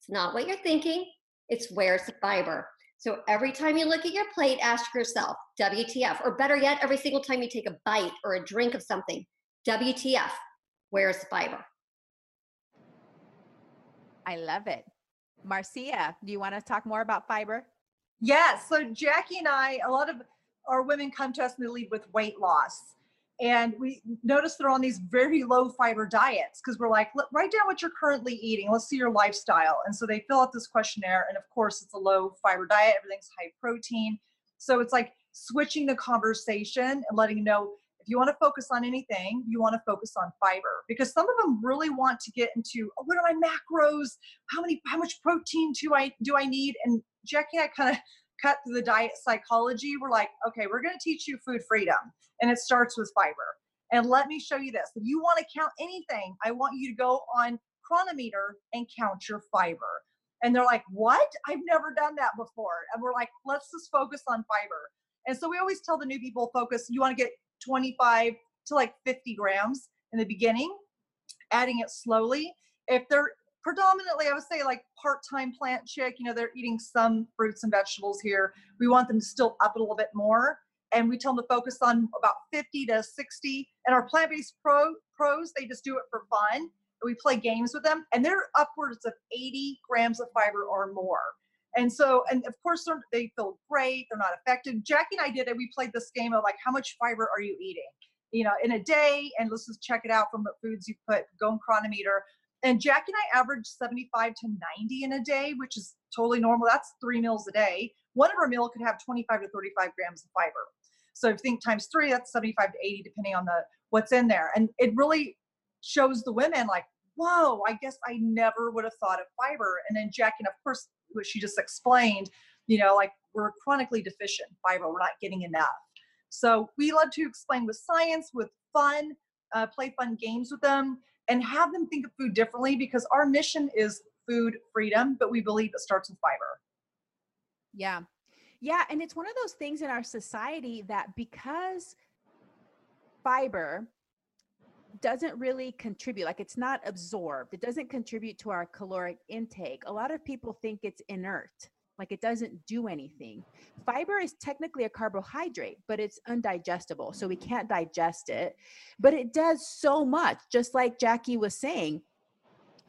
It's not what you're thinking, it's where's the fiber. So every time you look at your plate, ask yourself, WTF, or better yet, every single time you take a bite or a drink of something, WTF, where's the fiber? I love it. Marzia, do you want to talk more about fiber? Yes. So Jacque and I, a lot of our women come to us and they lead with weight loss. And we notice they're on these very low fiber diets because we're like, write down what you're currently eating. Let's see your lifestyle. And so they fill out this questionnaire. And of course, it's a low fiber diet, everything's high protein. So it's like switching the conversation and letting you know if you want to focus on anything, you want to focus on fiber because some of them really want to get into oh, what are my macros? How many how much protein do I do I need? And Jacque and I kind of cut through the diet psychology. We're like, okay, we're going to teach you food freedom, and it starts with fiber. And let me show you this. If you want to count anything, I want you to go on Cronometer and count your fiber. And they're like, what? I've never done that before. And we're like, let's just focus on fiber. And so we always tell the new people focus, you want to get 25 to like 50 grams in the beginning, adding it slowly. If they're predominantly, I would say like part-time plant chick, you know, they're eating some fruits and vegetables here. We want them to still up a little bit more. And we tell them to focus on about 50 to 60. And our plant-based pro pros, they just do it for fun. We play games with them and they're upwards of 80 grams of fiber or more. And so, and of course, they feel great. They're not affected. Jacque and I did it. We played this game of like, how much fiber are you eating? You know, in a day, and let's just check it out from what foods you put. Go in Cronometer. And Jacque and I average 75 to 90 in a day, which is totally normal. That's three meals a day. One of our meal could have 25 to 35 grams of fiber. So if you think times three, that's 75 to 80, depending on the what's in there. And it really shows the women like, whoa, I guess I never would have thought of fiber. And then Jacque, and of course, what she just explained, you know, like we're chronically deficient fiber, we're not getting enough. So we love to explain with science, with fun, uh, play fun games with them, and have them think of food differently because our mission is food freedom, but we believe it starts with fiber. Yeah. Yeah. And it's one of those things in our society that because fiber doesn't really contribute like it's not absorbed it doesn't contribute to our caloric intake a lot of people think it's inert like it doesn't do anything. Fiber is technically a carbohydrate but it's undigestible so we can't digest it. But it does so much just like Jacque was saying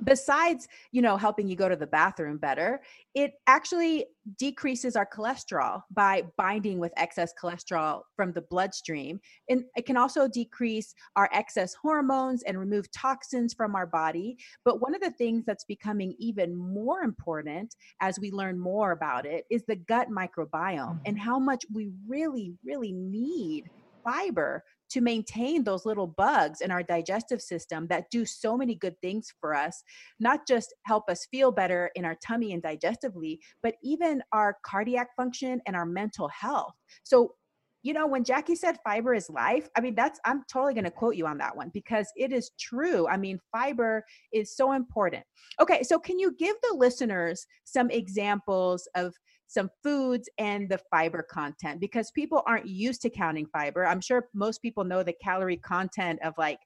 besides you know helping you go to the bathroom better it actually decreases our cholesterol by binding with excess cholesterol from the bloodstream and it can also decrease our excess hormones and remove toxins from our body but one of the things that's becoming even more important as we learn more about it is the gut microbiome and mm-hmm. how much we really really need fiber to maintain those little bugs in our digestive system that do so many good things for us, not just help us feel better in our tummy and digestively, but even our cardiac function and our mental health. So, you know, when Jacque said fiber is life, I mean, that's, I'm totally going to quote you on that one because it is true. I mean, fiber is so important. Okay, so can you give the listeners some examples of some foods and the fiber content because people aren't used to counting fiber. I'm sure most people know the calorie content of like,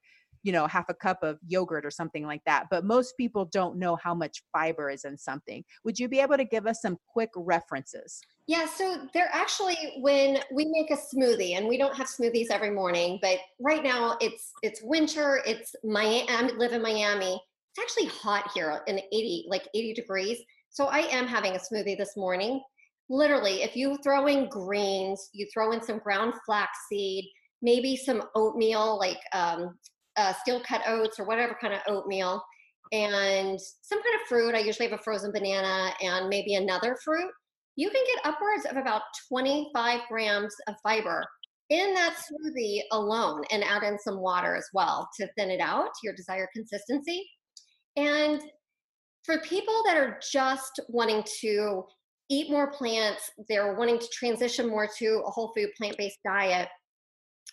you know, half a cup of yogurt or something like that, but most people don't know how much fiber is in something. Would you be able to give us some quick references? Yeah, so they're actually when we make a smoothie, and we don't have smoothies every morning, but right now it's it's winter. It's Miami. I live in Miami. It's actually hot here in 80, like 80 degrees. So I am having a smoothie this morning. Literally, if you throw in greens, you throw in some ground flaxseed, maybe some oatmeal, like um, uh, steel cut oats or whatever kind of oatmeal, and some kind of fruit. I usually have a frozen banana and maybe another fruit. You can get upwards of about 25 grams of fiber in that smoothie alone and add in some water as well to thin it out to your desired consistency. And for people that are just wanting to eat more plants, they're wanting to transition more to a whole food plant based diet.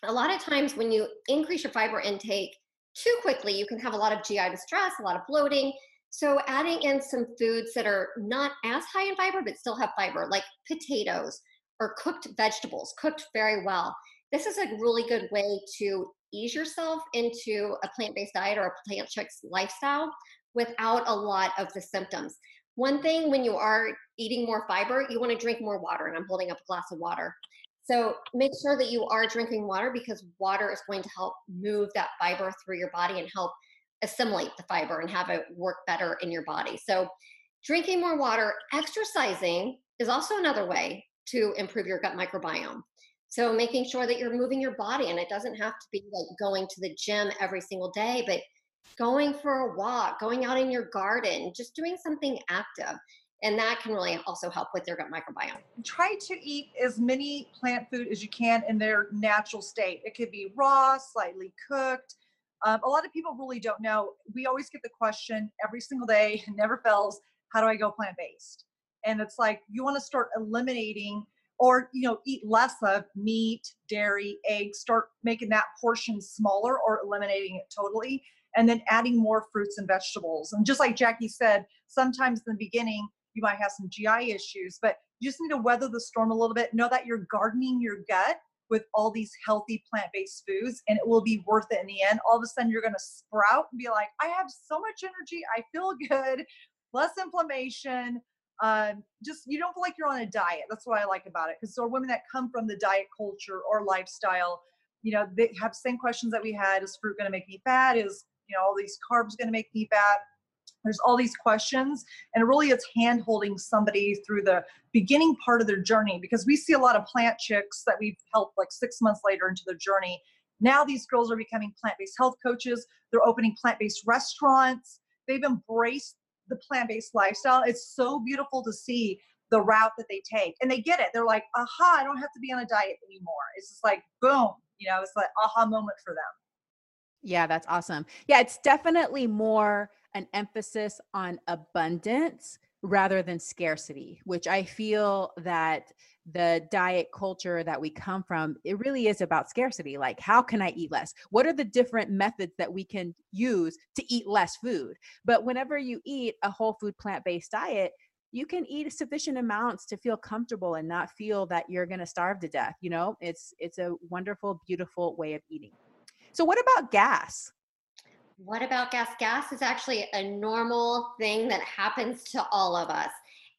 A lot of times, when you increase your fiber intake too quickly, you can have a lot of GI distress, a lot of bloating. So, adding in some foods that are not as high in fiber but still have fiber, like potatoes or cooked vegetables, cooked very well. This is a really good way to ease yourself into a plant based diet or a plant chics lifestyle without a lot of the symptoms. One thing when you are eating more fiber, you want to drink more water. And I'm holding up a glass of water. So make sure that you are drinking water because water is going to help move that fiber through your body and help assimilate the fiber and have it work better in your body. So drinking more water, exercising is also another way to improve your gut microbiome. So making sure that you're moving your body and it doesn't have to be like going to the gym every single day, but going for a walk, going out in your garden, just doing something active. And that can really also help with your gut microbiome. Try to eat as many plant food as you can in their natural state. It could be raw, slightly cooked. Um, a lot of people really don't know. We always get the question every single day, never fails how do I go plant based? And it's like you want to start eliminating or you know eat less of meat dairy eggs start making that portion smaller or eliminating it totally and then adding more fruits and vegetables and just like Jacque said sometimes in the beginning you might have some gi issues but you just need to weather the storm a little bit know that you're gardening your gut with all these healthy plant-based foods and it will be worth it in the end all of a sudden you're going to sprout and be like i have so much energy i feel good less inflammation um, just you don't feel like you're on a diet. That's what I like about it. Because so women that come from the diet culture or lifestyle, you know, they have same questions that we had: Is fruit going to make me fat? Is you know all these carbs going to make me fat? There's all these questions, and really it's hand holding somebody through the beginning part of their journey because we see a lot of plant chics that we've helped like six months later into their journey. Now these girls are becoming plant based health coaches. They're opening plant based restaurants. They've embraced the plant-based lifestyle it's so beautiful to see the route that they take and they get it they're like aha i don't have to be on a diet anymore it's just like boom you know it's like aha moment for them yeah that's awesome yeah it's definitely more an emphasis on abundance rather than scarcity which i feel that the diet culture that we come from, it really is about scarcity. Like, how can I eat less? What are the different methods that we can use to eat less food? But whenever you eat a whole food plant based diet, you can eat sufficient amounts to feel comfortable and not feel that you're going to starve to death you know it's it's a wonderful beautiful way of eating so what about gas? What about gas? Gas is actually a normal thing that happens to all of us.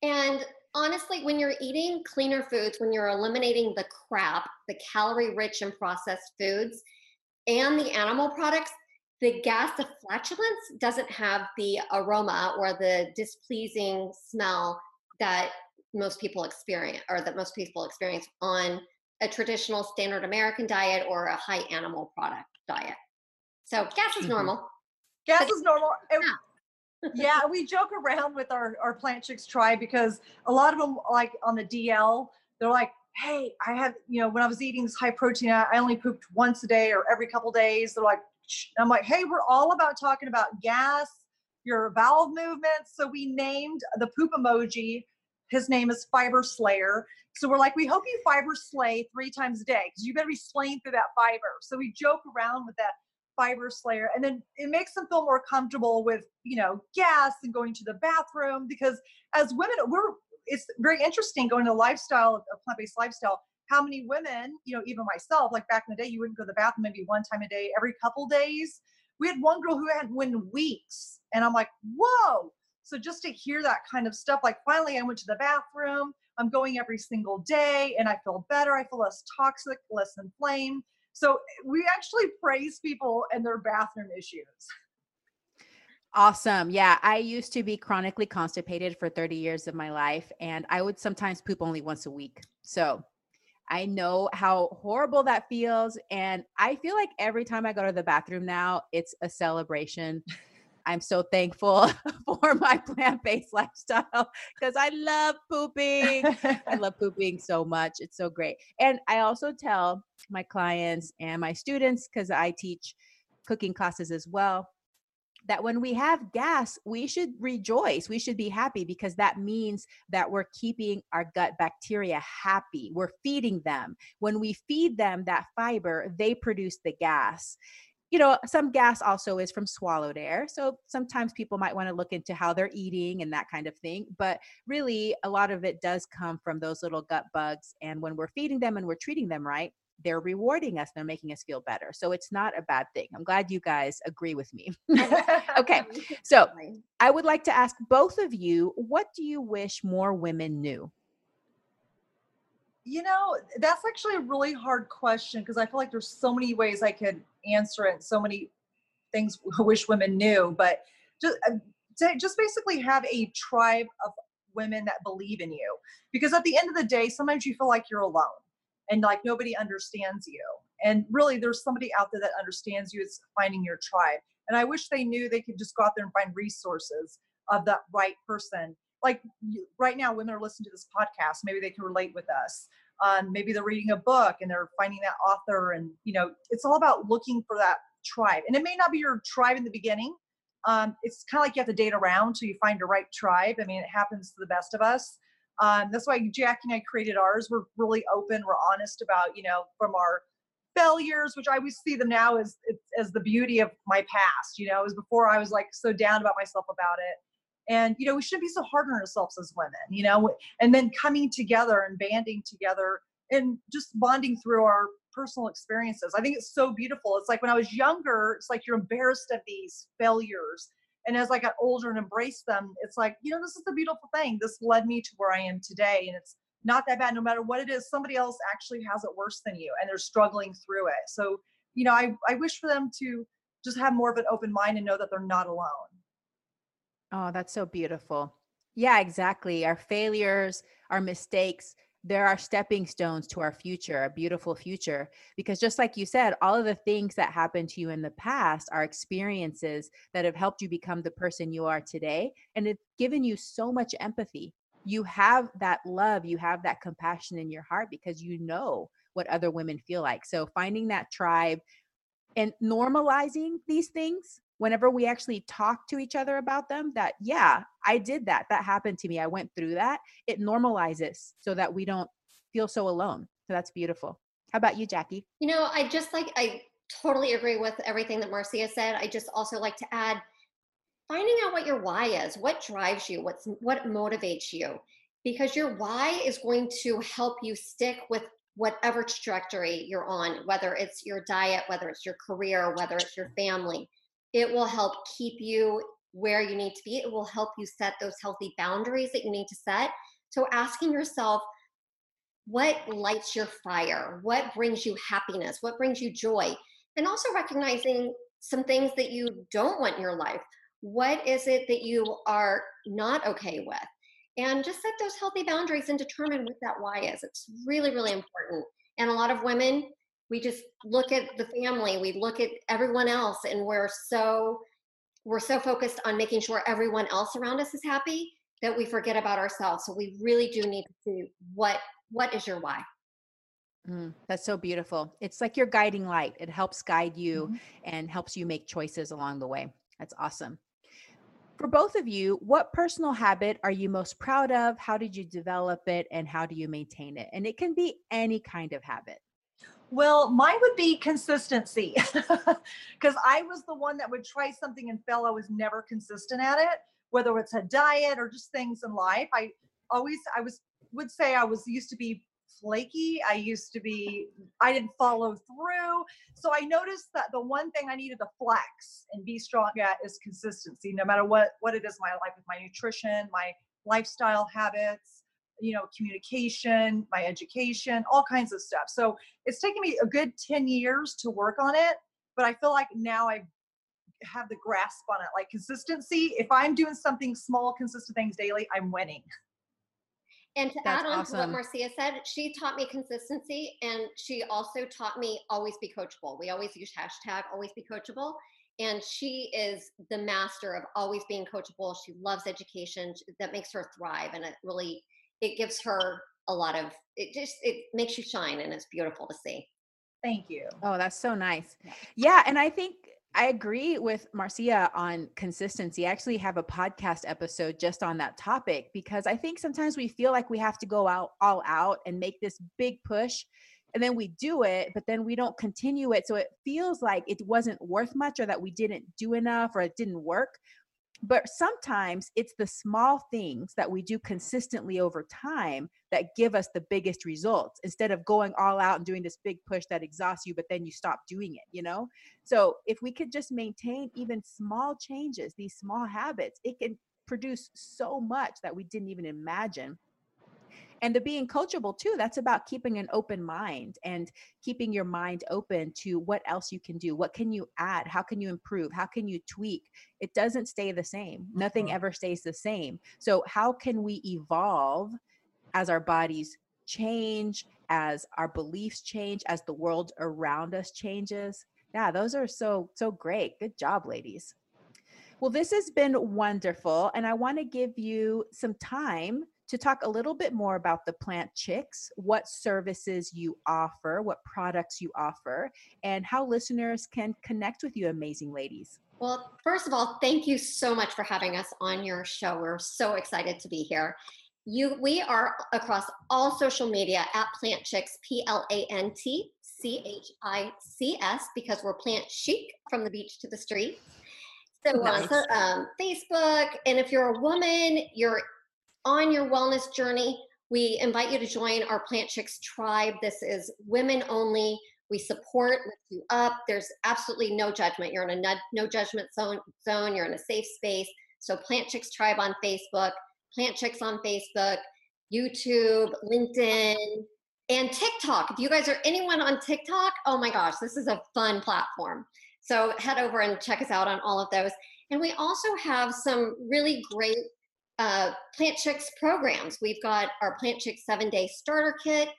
And honestly, when you're eating cleaner foods, when you're eliminating the crap, the calorie rich and processed foods, and the animal products, the gas, the flatulence doesn't have the aroma or the displeasing smell that most people experience or that most people experience on a traditional standard American diet or a high animal product diet. So gas is mm-hmm. normal. Gas is normal. Yeah yeah, we joke around with our, our plant chics tribe because a lot of them like on the DL, they're like, hey, I have, you know, when I was eating this high protein, I only pooped once a day or every couple days. They're like, I'm like, hey, we're all about talking about gas, your bowel movements. So we named the poop emoji. His name is Fiber Slayer. So we're like, we hope you fiber slay three times a day because you better be slaying through that fiber. So we joke around with that fiber slayer and then it makes them feel more comfortable with you know gas and going to the bathroom because as women we're it's very interesting going to the lifestyle a plant-based lifestyle how many women you know even myself like back in the day you wouldn't go to the bathroom maybe one time a day every couple days we had one girl who hadn't went weeks and i'm like whoa so just to hear that kind of stuff like finally i went to the bathroom i'm going every single day and i feel better i feel less toxic less inflamed so we actually praise people and their bathroom issues. Awesome. Yeah. I used to be chronically constipated for 30 years of my life, and I would sometimes poop only once a week. So I know how horrible that feels. And I feel like every time I go to the bathroom now, it's a celebration. I'm so thankful for my plant based lifestyle because I love pooping. I love pooping so much. It's so great. And I also tell my clients and my students, because I teach cooking classes as well, that when we have gas, we should rejoice. We should be happy because that means that we're keeping our gut bacteria happy. We're feeding them. When we feed them that fiber, they produce the gas you know, some gas also is from swallowed air. So sometimes people might want to look into how they're eating and that kind of thing. But really, a lot of it does come from those little gut bugs. And when we're feeding them and we're treating them right, they're rewarding us, they're making us feel better. So it's not a bad thing. I'm glad you guys agree with me. okay. So I would like to ask both of you what do you wish more women knew? You know, that's actually a really hard question because I feel like there's so many ways I could answer it, so many things I wish women knew. But just, uh, just basically have a tribe of women that believe in you. Because at the end of the day, sometimes you feel like you're alone and like nobody understands you. And really, there's somebody out there that understands you. It's finding your tribe. And I wish they knew they could just go out there and find resources of that right person like right now, women are listening to this podcast. Maybe they can relate with us. Um, maybe they're reading a book and they're finding that author, and you know, it's all about looking for that tribe. And it may not be your tribe in the beginning. Um, it's kind of like you have to date around till you find your right tribe. I mean, it happens to the best of us. Um, that's why Jacque and I created ours. We're really open. We're honest about, you know, from our failures, which I always see them now as as the beauty of my past. You know, it was before I was like so down about myself about it. And you know, we shouldn't be so hard on ourselves as women. You know, and then coming together and banding together and just bonding through our personal experiences. I think it's so beautiful. It's like when I was younger, it's like you're embarrassed of these failures. And as I got older and embraced them, it's like, you know, this is the beautiful thing. This led me to where I am today. And it's not that bad no matter what it is somebody else actually has it worse than you and they're struggling through it so you know i, I wish for them to just have more of an open mind and know that they're not alone oh that's so beautiful yeah exactly our failures our mistakes there are our stepping stones to our future, a beautiful future. Because just like you said, all of the things that happened to you in the past are experiences that have helped you become the person you are today. And it's given you so much empathy you have that love, you have that compassion in your heart because you know what other women feel like. So finding that tribe and normalizing these things whenever we actually talk to each other about them that yeah, I did that. That happened to me. I went through that. It normalizes so that we don't feel so alone. So that's beautiful. How about you, Jacque? You know, I just like I totally agree with everything that Marzia said. I just also like to add finding out what your why is, what drives you, what's what motivates you, because your why is going to help you stick with whatever trajectory you're on, whether it's your diet, whether it's your career, whether it's your family. It will help keep you where you need to be. It will help you set those healthy boundaries that you need to set. So asking yourself, what lights your fire? What brings you happiness? What brings you joy? And also recognizing some things that you don't want in your life what is it that you are not okay with and just set those healthy boundaries and determine what that why is it's really really important and a lot of women we just look at the family we look at everyone else and we're so we're so focused on making sure everyone else around us is happy that we forget about ourselves so we really do need to see what what is your why Mm, that's so beautiful. It's like your guiding light. It helps guide you mm-hmm. and helps you make choices along the way. That's awesome. For both of you, what personal habit are you most proud of? How did you develop it and how do you maintain it? And it can be any kind of habit. Well, mine would be consistency because I was the one that would try something and fail. I was never consistent at it, whether it's a diet or just things in life. I always, I was, would say I was used to be flaky. I used to be, I didn't follow through. So I noticed that the one thing I needed to flex and be strong at is consistency, no matter what, what it is in my life with my nutrition, my lifestyle habits, you know, communication, my education, all kinds of stuff. So it's taken me a good 10 years to work on it, but I feel like now I have the grasp on it. Like consistency, if I'm doing something small, consistent things daily, I'm winning. And to That's add on awesome. to what Marzia said, she taught me consistency and she also taught me always be coachable. We always use hashtag always be coachable. And she is the master of always being coachable. She loves education. That makes her thrive. And it really, it gives her a lot of, it just, it makes you shine and it's beautiful to see. Thank you. Oh, that's so nice. Yeah. And I think I agree with Marzia on consistency. I actually have a podcast episode just on that topic because I think sometimes we feel like we have to go out all out and make this big push and then we do it but then we don't continue it so it feels like it wasn't worth much or that we didn't do enough or it didn't work but sometimes it's the small things that we do consistently over time that give us the biggest results instead of going all out and doing this big push that exhausts you but then you stop doing it you know? So if we could just maintain even small changes these small habits it can produce so much that we didn't even imagine and the being coachable too that's about keeping an open mind and keeping your mind open to what else you can do what can you add how can you improve how can you tweak it doesn't stay the same nothing mm-hmm. ever stays the same so how can we evolve as our bodies change as our beliefs change as the world around us changes yeah those are so so great good job ladies Well, this has been wonderful. And I want to give you some time to talk a little bit more about the Plant Chics, what services you offer, what products you offer, and how listeners can connect with you, amazing ladies. Well, first of all, thank you so much for having us on your show. We're so excited to be here. You, we are across all social media at Plant Chicks, P L A N T C H I C S, because we're plant chic from the beach to the street. So nice. on um, Facebook, and if you're a woman, you're on your wellness journey, we invite you to join our Plant Chics tribe. This is women only. We support, lift you up. There's absolutely no judgment. You're in a no, judgment zone, zone. You're in a safe space. So Plant Chics tribe on Facebook, Plant Chics on Facebook, YouTube, LinkedIn, and TikTok. If you guys are anyone on TikTok, oh my gosh, this is a fun platform. So head over and check us out on all of those. And we also have some really great uh, Plant Chics programs. We've got our Plant Chics seven day starter kit,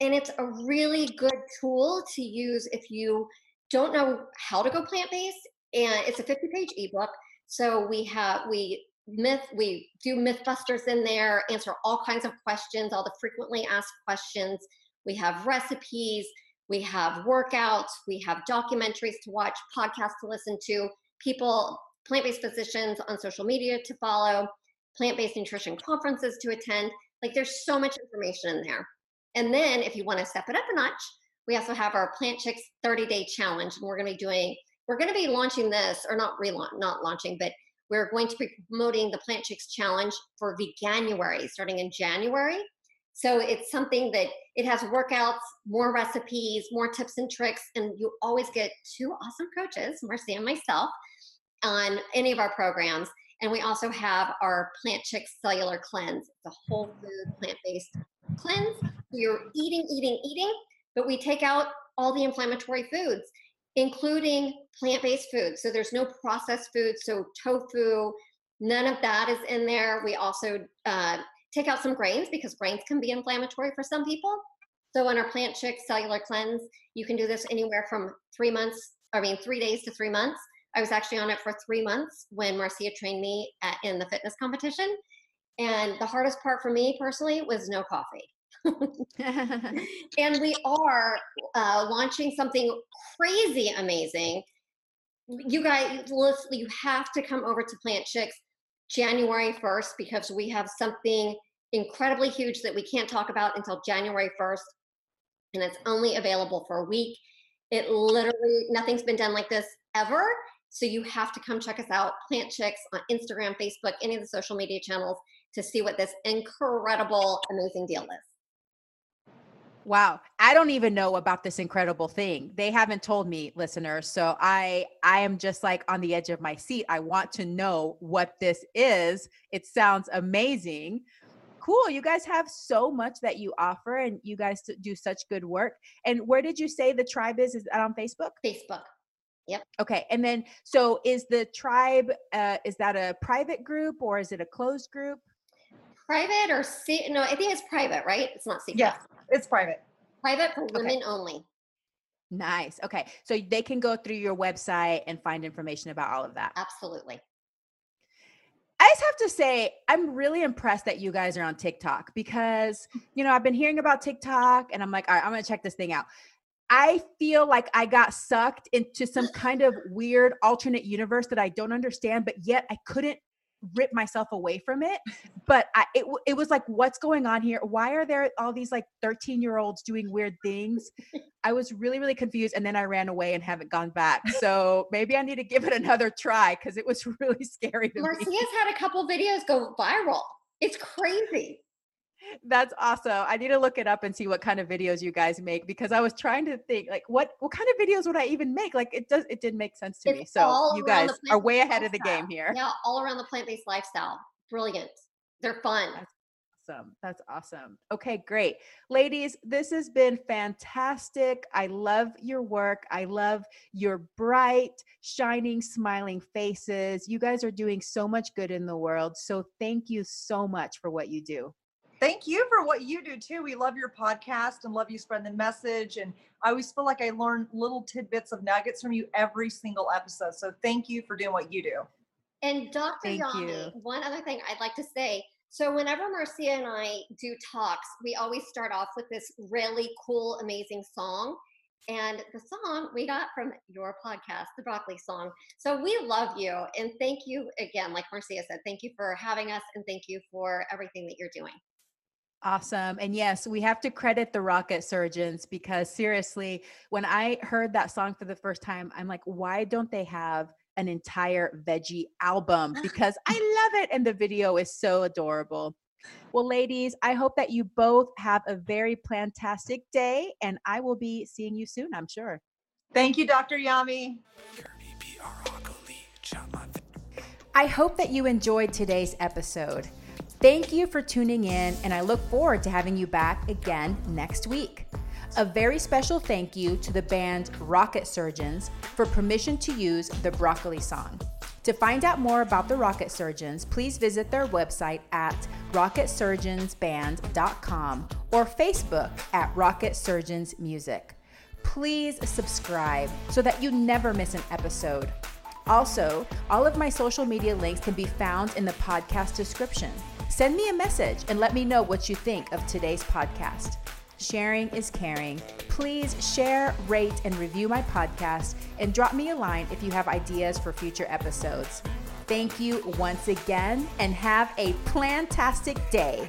and it's a really good tool to use if you don't know how to go plant based. And it's a 50 page ebook. So we have, we myth, we do mythbusters in there, answer all kinds of questions, all the frequently asked questions. We have recipes, we have workouts, we have documentaries to watch, podcasts to listen to, people, plant based physicians on social media to follow plant-based nutrition conferences to attend. Like there's so much information in there. And then if you want to step it up a notch, we also have our Plant Chics 30-day challenge, and we're going to be doing. We're going to be launching this, or not relaunch, not launching, but we're going to be promoting the Plant Chics challenge for Veganuary, starting in January. So it's something that it has workouts, more recipes, more tips and tricks, and you always get two awesome coaches, Marcy and myself, on any of our programs. And we also have our Plant Chic Cellular Cleanse. It's a whole food, plant based cleanse. You're eating, eating, eating, but we take out all the inflammatory foods, including plant based foods. So there's no processed foods. So tofu, none of that is in there. We also uh, take out some grains because grains can be inflammatory for some people. So in our Plant Chic Cellular Cleanse, you can do this anywhere from three months, I mean, three days to three months. I was actually on it for three months when Marzia trained me at, in the fitness competition. And the hardest part for me personally was no coffee. and we are uh, launching something crazy amazing. You guys, listen, you have to come over to Plant Chics January 1st because we have something incredibly huge that we can't talk about until January 1st. And it's only available for a week. It literally, nothing's been done like this ever. So you have to come check us out, Plant Chics on Instagram, Facebook, any of the social media channels to see what this incredible, amazing deal is. Wow, I don't even know about this incredible thing. They haven't told me, listeners. So I I am just like on the edge of my seat. I want to know what this is. It sounds amazing. Cool. You guys have so much that you offer and you guys do such good work. And where did you say the tribe is? Is that on Facebook? Facebook. Yep. Okay. And then, so is the tribe, uh, is that a private group or is it a closed group? Private or see? No, I think it's private, right? It's not secret. Yeah, it's private. Private for women okay. only. Nice. Okay. So they can go through your website and find information about all of that. Absolutely. I just have to say, I'm really impressed that you guys are on TikTok because, you know, I've been hearing about TikTok and I'm like, all right, I'm going to check this thing out. I feel like I got sucked into some kind of weird alternate universe that I don't understand, but yet I couldn't rip myself away from it. But I, it, it was like, what's going on here? Why are there all these like 13 year olds doing weird things? I was really, really confused. And then I ran away and haven't gone back. So maybe I need to give it another try because it was really scary. Marzia's had a couple videos go viral. It's crazy. That's awesome. I need to look it up and see what kind of videos you guys make because I was trying to think like what what kind of videos would I even make? Like it does it didn't make sense to it's me. So you guys are way ahead lifestyle. of the game here. Yeah, all around the plant-based lifestyle. Brilliant. They're fun. That's awesome. That's awesome. Okay, great. Ladies, this has been fantastic. I love your work. I love your bright, shining, smiling faces. You guys are doing so much good in the world. So thank you so much for what you do thank you for what you do too. We love your podcast and love you spreading the message. And I always feel like I learn little tidbits of nuggets from you every single episode. So thank you for doing what you do. And Dr. Thank Yami, you. one other thing I'd like to say. So whenever Marzia and I do talks, we always start off with this really cool, amazing song. And the song we got from your podcast, the Broccoli Song. So we love you. And thank you again, like Marzia said, thank you for having us and thank you for everything that you're doing. Awesome. And yes, we have to credit the rocket surgeons because seriously, when I heard that song for the first time, I'm like, why don't they have an entire veggie album? Because I love it. And the video is so adorable. Well, ladies, I hope that you both have a very plantastic day, and I will be seeing you soon, I'm sure. Thank you, Dr. Yami. I hope that you enjoyed today's episode. Thank you for tuning in, and I look forward to having you back again next week. A very special thank you to the band Rocket Surgeons for permission to use the Broccoli song. To find out more about the Rocket Surgeons, please visit their website at rocketsurgeonsband.com or Facebook at Rocket Surgeons Music. Please subscribe so that you never miss an episode. Also, all of my social media links can be found in the podcast description. Send me a message and let me know what you think of today's podcast. Sharing is caring. Please share, rate, and review my podcast and drop me a line if you have ideas for future episodes. Thank you once again and have a plantastic day.